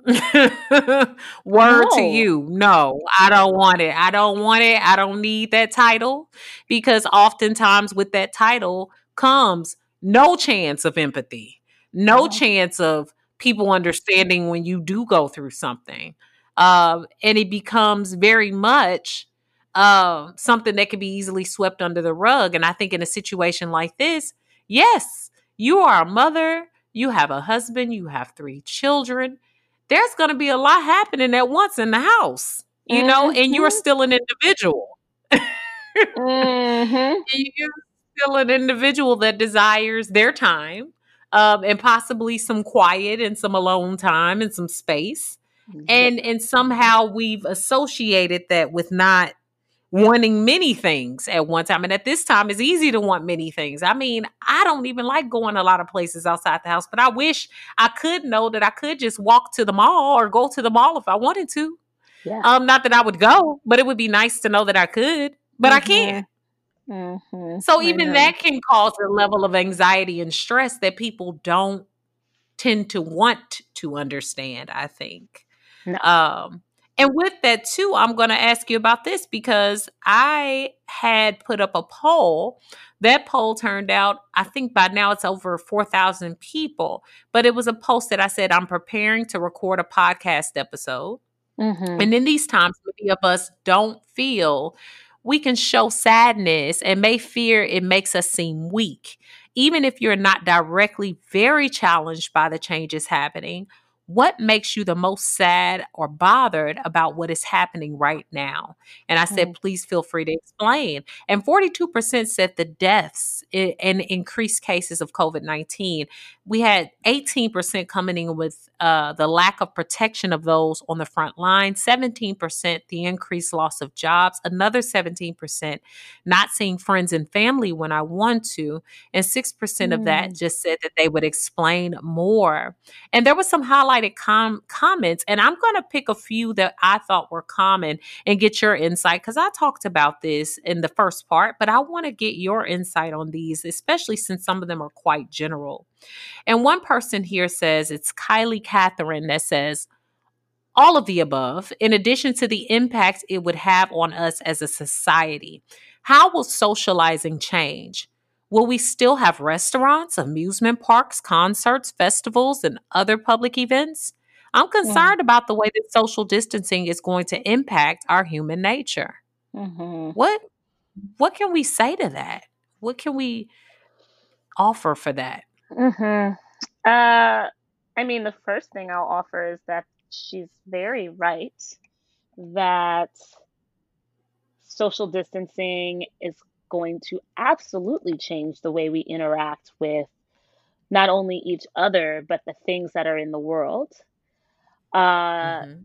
S1: Word no. to you. No, I don't want it. I don't want it. I don't need that title because oftentimes with that title comes no chance of empathy, no chance of people understanding when you do go through something. Uh, and it becomes very much uh, something that can be easily swept under the rug. And I think in a situation like this, yes, you are a mother, you have a husband, you have three children there's going to be a lot happening at once in the house, you mm-hmm. know, and you're mm-hmm. still an individual. mm-hmm. You're still an individual that desires their time um, and possibly some quiet and some alone time and some space. And and somehow we've associated that with not wanting many things at one time. And at this time, it's easy to want many things. I mean, I don't even like going a lot of places outside the house, but I wish I could know that I could just walk to the mall or go to the mall if I wanted to. Yeah. Um, not that I would go, but it would be nice to know that I could, but mm-hmm. I can't. Mm-hmm. So even that can cause a level of anxiety and stress that people don't tend to want to understand, I think. No. Um, and with that, too, I'm going to ask you about this because I had put up a poll. That poll turned out, I think by now it's over 4,000 people, but it was a post that I said, I'm preparing to record a podcast episode. Mm-hmm. And in these times, many of us don't feel we can show sadness and may fear it makes us seem weak. Even if you're not directly very challenged by the changes happening, what makes you the most sad or bothered about what is happening right now? And I said, mm. please feel free to explain. And 42% said the deaths and increased cases of COVID 19. We had 18% coming in with uh, the lack of protection of those on the front line, 17% the increased loss of jobs, another 17% not seeing friends and family when I want to, and 6% mm. of that mm. just said that they would explain more. And there was some highlight highlighted com- comments, and I'm going to pick a few that I thought were common and get your insight because I talked about this in the first part, but I want to get your insight on these, especially since some of them are quite general. And one person here says it's Kylie Catherine that says, all of the above, in addition to the impact it would have on us as a society. How will socializing change? Will we still have restaurants, amusement parks, concerts, festivals, and other public events? I'm concerned yeah. about the way that social distancing is going to impact our human nature. Mm-hmm. What what can we say to that? What can we offer for that?
S2: Mm-hmm. Uh, I mean, the first thing I'll offer is that she's very right that social distancing is going to absolutely change the way we interact with not only each other, but the things that are in the world. Uh, mm-hmm.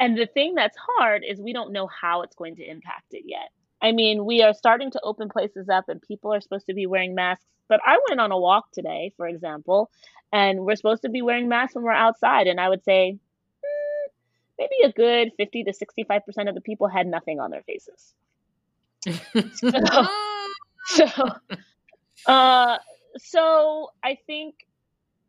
S2: And the thing that's hard is we don't know how it's going to impact it yet. I mean, we are starting to open places up and people are supposed to be wearing masks. But I went on a walk today, for example, and we're supposed to be wearing masks when we're outside. And I would say mm, maybe a good 50 to 65% of the people had nothing on their faces so, so, uh, so I think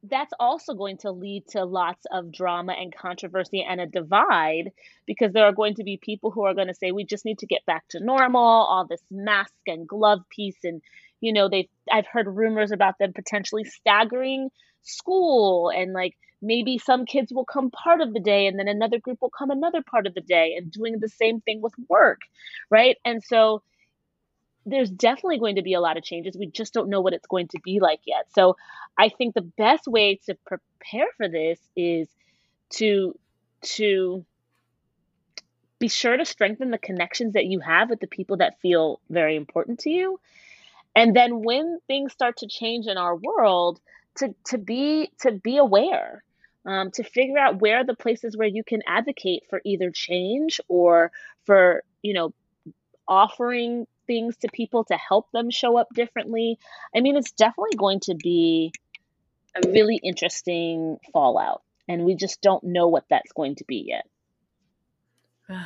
S2: that's also going to lead to lots of drama and controversy and a divide because there are going to be people who are going to say we just need to get back to normal all this mask and glove piece and you know they i've heard rumors about them potentially staggering school and like maybe some kids will come part of the day and then another group will come another part of the day and doing the same thing with work right? And so there's definitely going to be a lot of changes. We just don't know what it's going to be like yet. So i think the best way to prepare for this is to to be sure to strengthen the connections that you have with the people that feel very important to you. And then when things start to change in our world, to to be to be aware, um, to figure out where are the places where you can advocate for either change or for you know offering things to people to help them show up differently. I mean, it's definitely going to be a really interesting fallout, and we just don't know what that's going to be yet.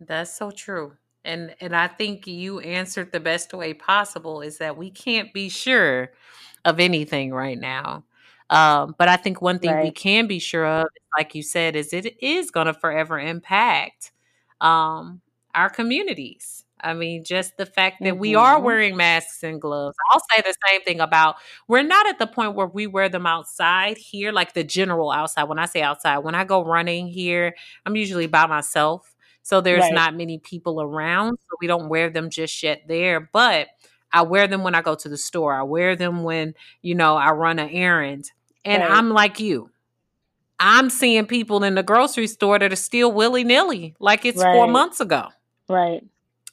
S1: That's so true. And and I think you answered the best way possible is that we can't be sure of anything right now. Um, but I think one thing we can be sure of, like you said, is it is going to forever impact um, our communities. I mean, just the fact that we are
S2: hmm
S1: wearing masks and gloves. I'll say the same thing about we're not at the point where we wear them outside here, like the general outside. When I say outside, when I go running here, I'm usually by myself. So there's
S2: Right.
S1: not many people around. So we don't wear them just yet there. But I wear them when I go to the store. I wear them when, you know, I run an errand. And
S2: Right.
S1: I'm like you. I'm seeing people in the grocery store that are still willy nilly, like it's four months ago.
S2: Right.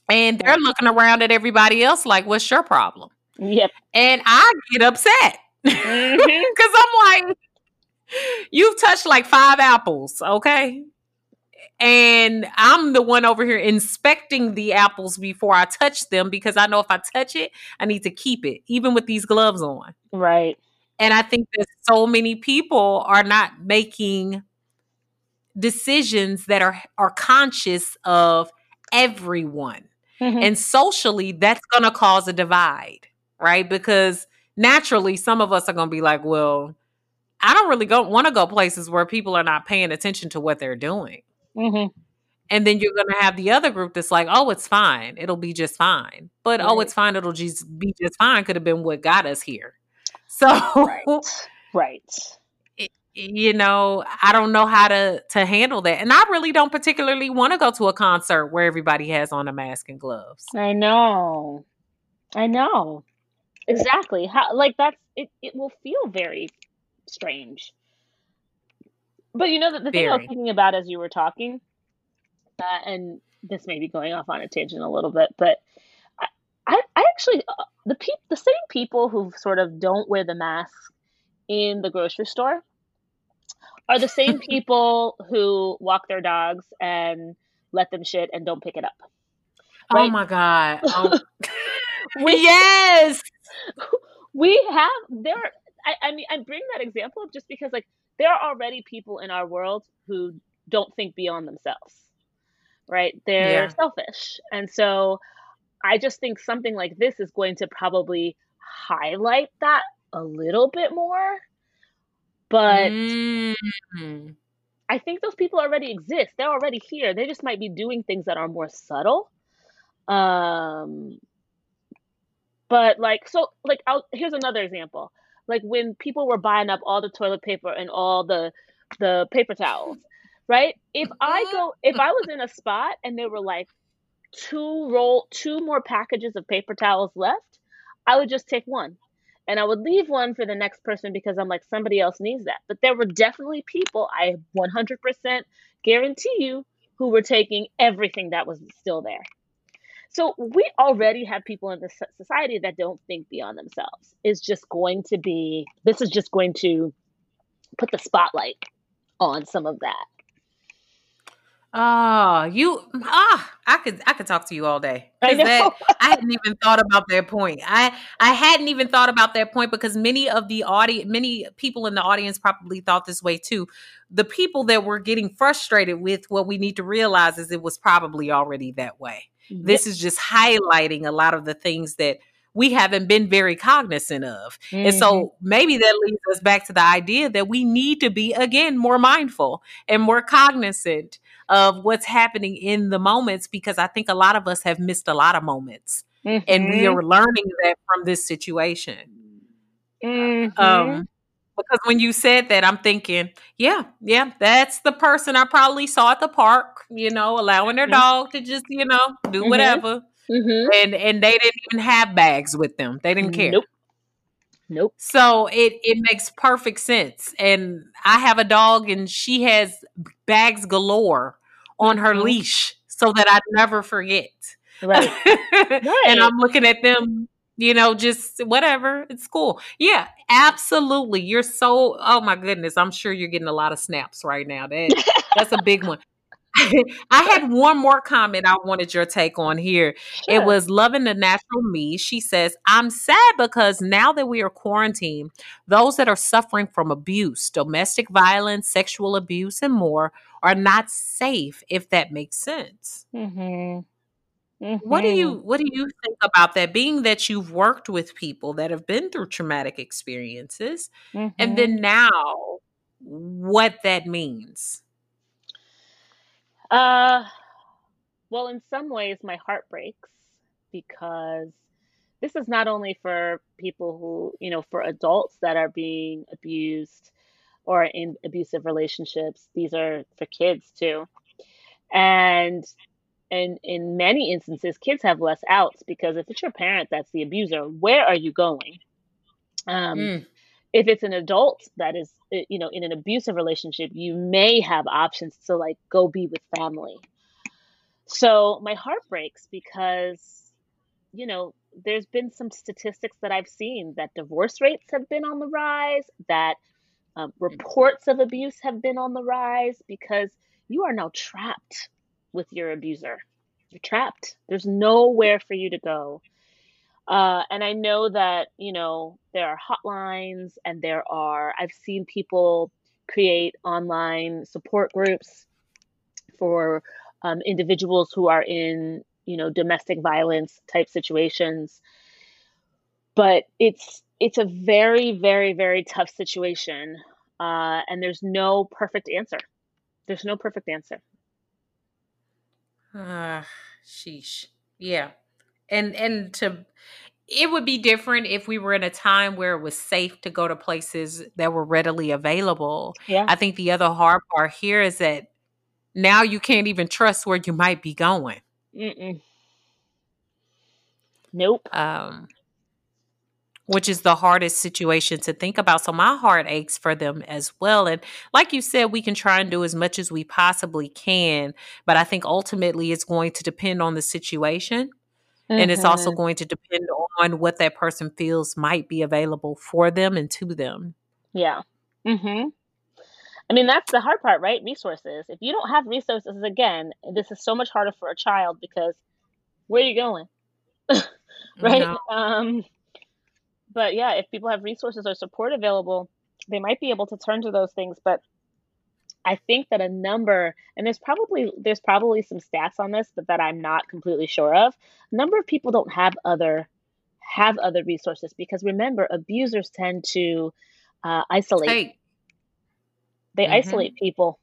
S1: And they're
S2: Right.
S1: looking around at everybody else like, what's your problem?
S2: Yep.
S1: And I get upset because
S2: hmm
S1: I'm like, you've touched like five apples, okay? And I'm the one over here inspecting the apples before I touch them because I know if I touch it, I need to keep it, even with these gloves on.
S2: Right.
S1: And I think that so many people are not making decisions that are are conscious of everyone.
S2: hmm
S1: And socially, that's going to cause a divide, right? Because naturally, some of us are going to be like, well, I don't really go want to go places where people are not paying attention to what they're doing.
S2: Hmm
S1: And then you're going to have the other group that's like, oh, it's fine. It'll be just fine. But oh, it's fine. It'll just be just fine could have been what got us here. So,
S2: Right. Right.
S1: it- you know, I don't know how to to handle that. And I really don't particularly want to go to a concert where everybody has on a mask and gloves.
S2: I know. I know. Exactly. How like that's it it will feel very strange. But you know that the thing I was thinking about as you were talking, uh, and this may be going off on a tangent a little bit, but I, I, I actually uh, the peop, the same people who sort of don't wear the mask in the grocery store are the same people who walk their dogs and let them shit and don't pick it up.
S1: Oh my God. Oh,
S2: We
S1: yes.
S2: we have there I, I mean I bring that example up just because like there are already people in our world who don't think beyond themselves. Right? They're
S1: Yeah.
S2: selfish. And so I just think something like this is going to probably highlight that a little bit more. But
S1: Mm.
S2: I think those people already exist. They're already here. They just might be doing things that are more subtle. Um, but like, so like, I'll, here's another example. Like when people were buying up all the toilet paper and all the the paper towels, right? If I uh-huh. go, if I was in a spot and there were like two roll, two more packages of paper towels left, I would just take one. And I would leave one for the next person because I'm like, somebody else needs that. But there were definitely people, I 100% guarantee you, who were taking everything that was still there. So we already have people in this so- society that don't think beyond themselves. It's just going to be, this is just going to put the spotlight on some of that.
S1: Oh, you ah, I could I could talk to you all day.
S2: I know.
S1: that I hadn't even thought about that point. I I hadn't even thought about that point because many of the audience many people in the audience probably thought this way too. The people that were getting frustrated with what we need to realize is it was probably already that way. This is just highlighting a lot of the things that we haven't been very cognizant of. And
S2: Mhm.
S1: so maybe that leads us back to the idea that we need to be, again, more mindful and more cognizant of what's happening in the moments because I think a lot of us have missed a lot of moments and we
S2: Mhm.
S1: are learning that from this situation.
S2: Mhm.
S1: Um, because when you said that, I'm thinking, yeah, yeah, that's the person I probably saw at the park, you know, allowing their
S2: Mhm.
S1: dog to just, you know, do
S2: Mhm.
S1: whatever.
S2: Mhm.
S1: And and they didn't even have bags with them. They didn't care.
S2: Nope. Nope.
S1: So it it makes perfect sense. And I have a dog and she has bags galore on her
S2: Mhm.
S1: leash. so that I never forget. Right. right. and I'm looking at them, you know, just whatever. It's cool. Yeah, absolutely. You're so oh my goodness. I'm sure you're getting a lot of snaps right now. That that's a big one. I had one more comment I wanted your take on here. Sure. It was loving the natural me. She says, I'm sad because now that we are quarantined, those that are suffering from abuse, domestic violence, sexual abuse, and more are not safe, if that makes sense. Mm-hmm. Mm-hmm. What do you mm-hmm. what do you think about that? Being that you've worked with people that have been through traumatic experiences, mm-hmm. and then now what that means.
S2: Uh, well, in some ways, my heart breaks because this is not only for people who, you know, for adults that are being abused or in abusive relationships. These are for kids too. And and in many instances, kids have less outs because if it's your parent that's the abuser, where are you going? Um, mm. if it's an adult that is eh, you know in an abusive relationship you may have options to like go be with family. So my heart breaks because you know there's been some statistics that i've seen that divorce rates have been on the rise that um, reports of abuse have been on the rise because you are now trapped with your abuser you're trapped there's nowhere for you to go uh, and I know that, you know, there are hotlines and there are, I've seen people create online support groups for um, individuals who are in, you know, domestic violence type situations. But it's, it's a very, very, very tough situation. Uh, and there's no perfect answer. There's no perfect answer.
S1: Ah, uh, sheesh. Yeah and and to it would be different if we were in a time where it was safe to go to places that were readily available. Yeah. I think the other hard part here is that now you can't even trust where you might be going. Mm-mm.
S2: Nope.
S1: Um, which is the hardest situation to think about. So my heart aches for them as well. And like you said, we can try and do as much as we possibly can, but I think ultimately it's going to depend on the situation. Mm-hmm. And it's also mm-hmm. going to depend on what that person feels might be available for them and to them.
S2: Yeah. Mhm. I mean, that's the hard part, right? Resources. If you don't have resources, again, this is so much harder for a child because where are you going? right? No. Um, but yeah, if people have resources or support available, they might be able to turn to those things. But I think that a number, and there's probably there's probably some stats on this, but that I'm not completely sure of. A number of people don't have other have other resources because remember, abusers tend to uh, isolate. Hey. They mm-hmm. isolate people,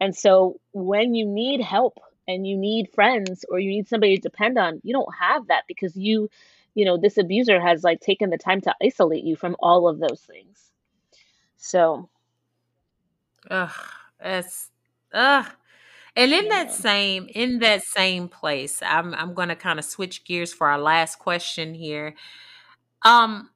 S2: and so when you need help and you need friends or you need somebody to depend on, you don't have that because you, you know, this abuser has like taken the time to isolate you from all of those things. So
S1: Ugh, it's ugh. And in that same in that same place, I'm I'm going to kind of switch gears for our last question here. Um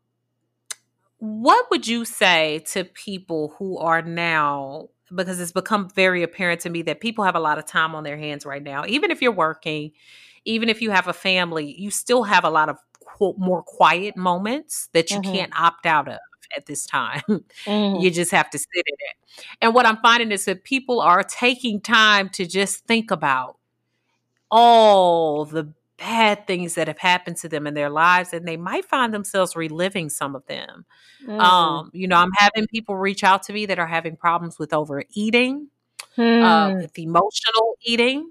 S1: what would you say to people who are now because it's become very apparent to me that people have a lot of time on their hands right now. Even if you're working, even if you have a family, you still have a lot of more quiet moments that you mm-hmm. can't opt out of at this time. Mm. You just have to sit in it. And what I'm finding is that people are taking time to just think about all the bad things that have happened to them in their lives and they might find themselves reliving some of them. Mm. Um, you know, I'm having people reach out to me that are having problems with overeating, mm. uh, hmm. with emotional eating,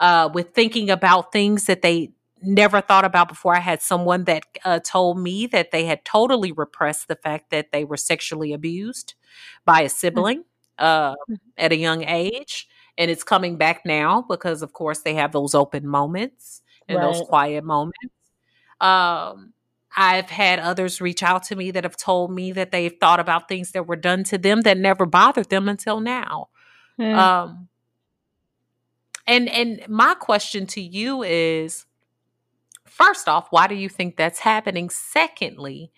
S1: uh, with thinking about things that they never thought about before. I had someone that uh, told me that they had totally repressed the fact that they were sexually abused by a mm. sibling uh, mm. at a young age. And it's coming back now because, of course, they have those open moments and right. those quiet moments. Um, I've had others reach out to me that have told me that they've thought about things that were done to them that never bothered them until now. Mm. Um, and and my question to you is first off, why do you think that's happening? Secondly,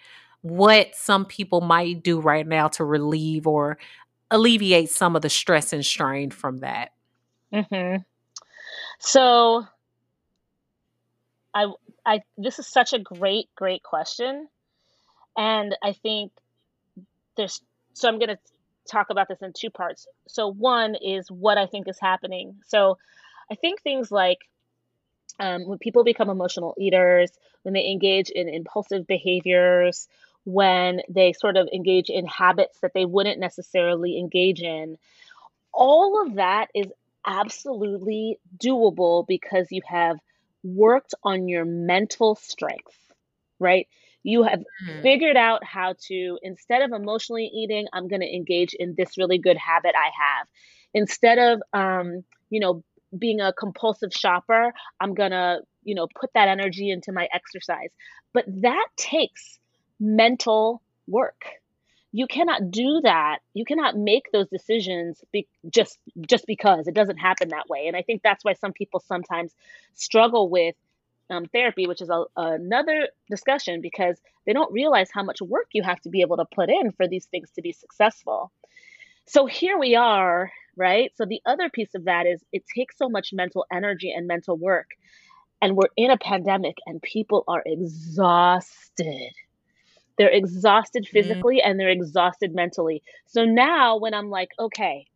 S1: what some people might do right now to relieve or alleviate some of the stress and strain from that.
S2: Mm-hmm. So I I this is such a great great question and I think there's so I'm going to talk about this in two parts. So one is what I think is happening. So I think things like um, when people become emotional eaters, when they engage in impulsive behaviors, when they sort of engage in habits that they wouldn't necessarily engage in, all of that is absolutely doable because you have worked on your mental strength, right? You have mm-hmm. figured out how to, instead of emotionally eating, I'm going to engage in this really good habit I have. Instead of, um, you know, being a compulsive shopper, I'm going to, you know, put that energy into my exercise. But that takes mental work. You cannot do that. You cannot make those decisions be, just just because it doesn't happen that way. And I think that's why some people sometimes struggle with um, therapy, which is a, another discussion because they don't realize how much work you have to be able to put in for these things to be successful. So here we are, right? So the other piece of that is it takes so much mental energy and mental work. And we're in a pandemic and people are exhausted. They're exhausted mm-hmm. physically mm-hmm. and they're exhausted mentally. So now when I'm like, okay,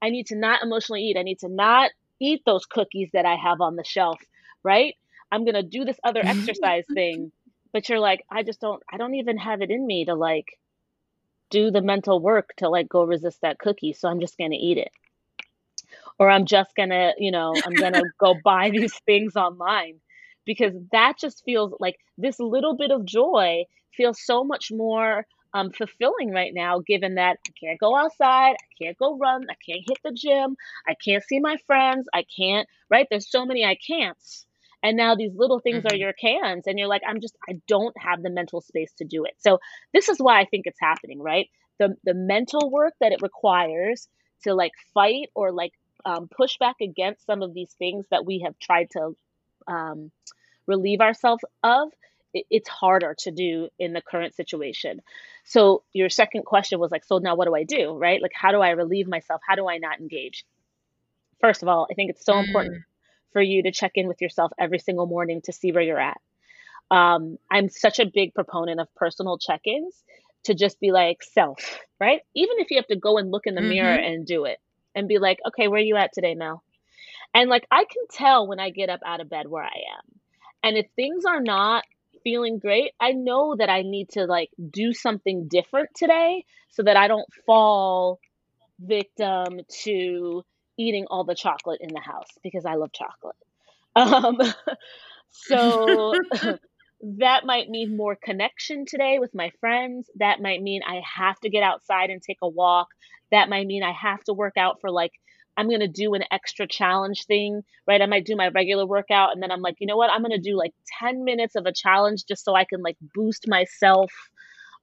S2: I need to not emotionally eat, I need to not eat those cookies that I have on the shelf, right? I'm going to do this other mm-hmm. exercise thing. But you're like, I just don't, I don't even have it in me to like do the mental work to like go resist that cookie. So I'm just going to eat it. Or I'm just going to, you know, I'm going to go buy these things online because that just feels like this little bit of joy feels so much more um, fulfilling right now, given that I can't go outside, I can't go run, I can't hit the gym, I can't see my friends, I can't, right? There's so many I can'ts and now these little things mm-hmm. are your cans and you're like i'm just i don't have the mental space to do it. So this is why i think it's happening right? The the mental work that it requires to like fight or like um, push back against some of these things that we have tried to um, relieve ourselves of it, it's harder to do in the current situation. So your second question was like so now what do i do? Right? Like how do i relieve myself? How do i not engage? First of all i think it's so mm. important for you to check in with yourself every single morning to see where you're at. Um, I'm such a big proponent of personal check ins to just be like self, right? Even if you have to go and look in the mm-hmm. mirror and do it and be like, okay, where are you at today, Mel? And like, I can tell when I get up out of bed where I am. And if things are not feeling great, I know that I need to like do something different today so that I don't fall victim to eating all the chocolate in the house because I love chocolate. Um, so that might mean more connection today with my friends. That might mean I have to get outside and take a walk. That might mean I have to work out for like, I'm going to do an extra challenge thing, right? I might do my regular workout and then I'm like, you know what? I'm going to do like 10 minutes of a challenge just so I can like boost myself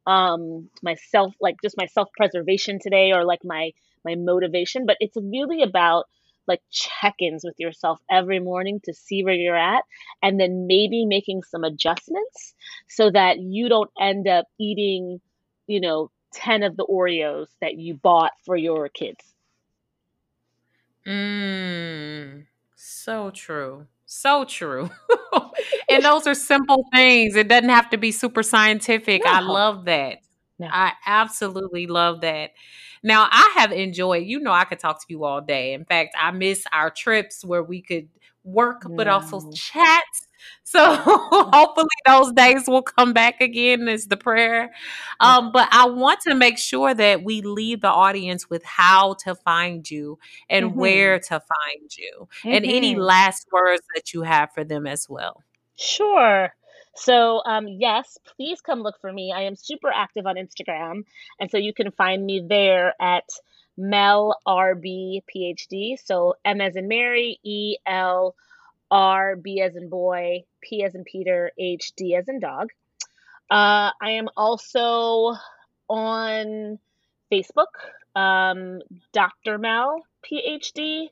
S2: um myself like just my self preservation today or like my my motivation, but it's really about like check-ins with yourself every morning to see where you're at and then maybe making some adjustments so that you don't end up eating, you know, 10 of the Oreos that you bought for your kids.
S1: Mm, so true. So true. and those are simple things. It doesn't have to be super scientific. No. I love that. No. I absolutely love that. Now, I have enjoyed, you know, I could talk to you all day. In fact, I miss our trips where we could work, but also chat. So hopefully those days will come back again is the prayer. Um, but I want to make sure that we leave the audience with how to find you and mm-hmm. where to find you mm-hmm. and any mm-hmm. last words that you have for them as well.
S2: Sure. So, um, yes, please come look for me. I am super active on Instagram. And so you can find me there at Mel RB PhD. So M as in Mary, E L R B as in boy, P as in Peter, H D as in dog. Uh, I am also on Facebook, um, Dr. Mel PhD,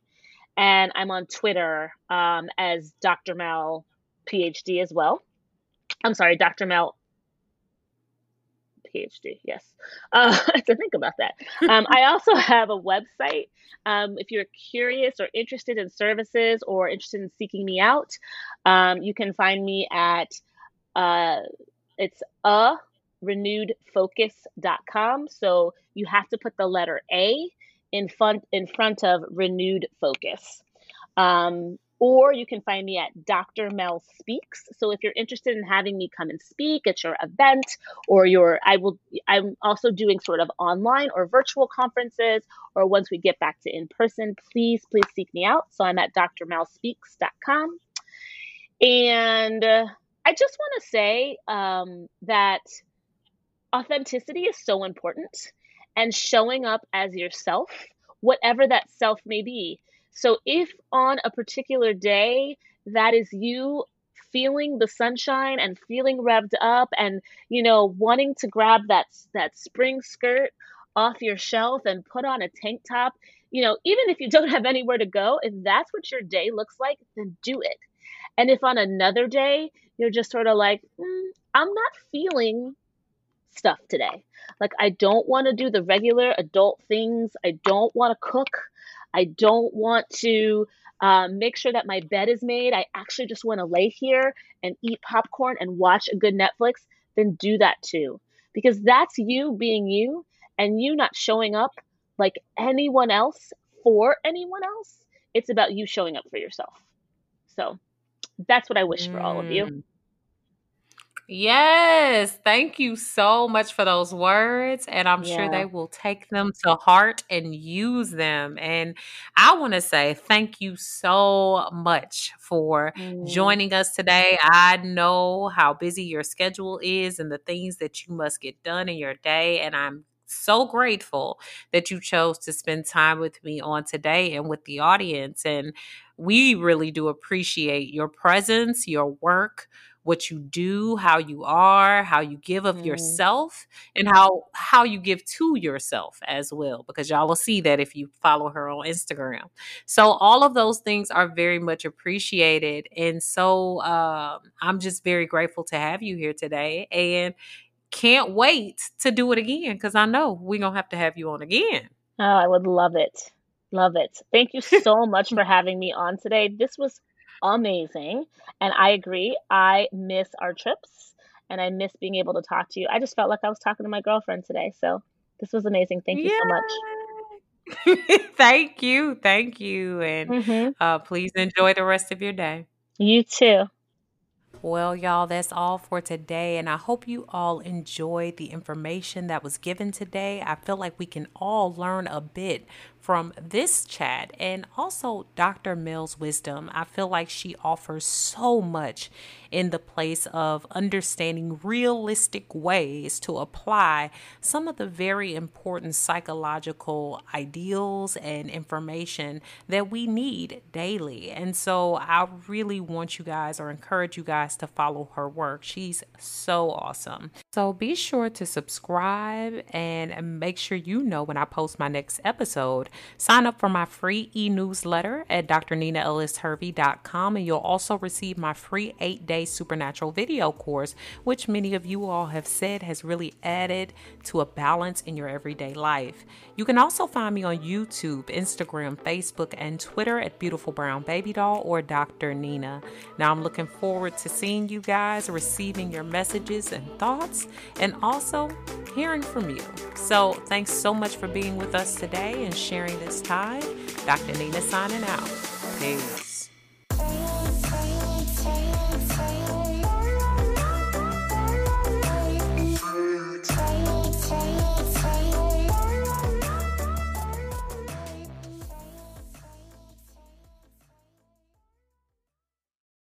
S2: and I'm on Twitter um, as Dr. Mel PhD as well. I'm sorry, Dr. Mel PhD. Yes, uh, to think about that. Um, I also have a website. Um, if you're curious or interested in services or interested in seeking me out, um, you can find me at uh, it's a renewedfocus.com. So you have to put the letter A in front in front of renewed focus. Um, or you can find me at Dr. Mel Speaks. So if you're interested in having me come and speak at your event or your I will I'm also doing sort of online or virtual conferences or once we get back to in person, please please seek me out. So I'm at drmelspeaks.com. And uh, I just want to say um, that authenticity is so important and showing up as yourself, whatever that self may be. So if on a particular day that is you feeling the sunshine and feeling revved up and you know wanting to grab that that spring skirt off your shelf and put on a tank top, you know, even if you don't have anywhere to go, if that's what your day looks like, then do it. And if on another day you're just sort of like, mm, I'm not feeling stuff today. Like, I don't want to do the regular adult things. I don't want to cook. I don't want to um, make sure that my bed is made. I actually just want to lay here and eat popcorn and watch a good Netflix. Then do that too. Because that's you being you and you not showing up like anyone else for anyone else. It's about you showing up for yourself. So that's what I wish for all of you.
S1: Yes, thank you so much for those words. And I'm sure they will take them to heart and use them. And I want to say thank you so much for Mm. joining us today. I know how busy your schedule is and the things that you must get done in your day. And I'm so grateful that you chose to spend time with me on today and with the audience. And we really do appreciate your presence, your work, what you do, how you are, how you give of mm. yourself, and how how you give to yourself as well. Because y'all will see that if you follow her on Instagram. So all of those things are very much appreciated, and so um, I'm just very grateful to have you here today, and can't wait to do it again because I know we're gonna have to have you on again.
S2: Oh, I would love it. Love it. Thank you so much for having me on today. This was amazing. And I agree. I miss our trips and I miss being able to talk to you. I just felt like I was talking to my girlfriend today. So this was amazing. Thank you so
S1: much. thank you. Thank you. And mm-hmm. uh, please enjoy the rest of your day.
S2: You too.
S1: Well, y'all, that's all for today. And I hope you all enjoyed the information that was given today. I feel like we can all learn a bit from this chat and also Dr. Mel's wisdom. I feel like she offers so much in the place of understanding realistic ways to apply some of the very important psychological ideals and information that we need daily. And so I really want you guys or encourage you guys to follow her work. She's so awesome. So be sure to subscribe and make sure you know when I post my next episode. Sign up for my free e newsletter at drninaellishervey.com, and you'll also receive my free eight day supernatural video course, which many of you all have said has really added to a balance in your everyday life. You can also find me on YouTube, Instagram, Facebook, and Twitter at Beautiful Brown Baby Doll or Dr. Nina. Now, I'm looking forward to seeing you guys, receiving your messages and thoughts, and also hearing from you. So, thanks so much for being with us today and sharing this time. Dr. Nina signing out. Peace.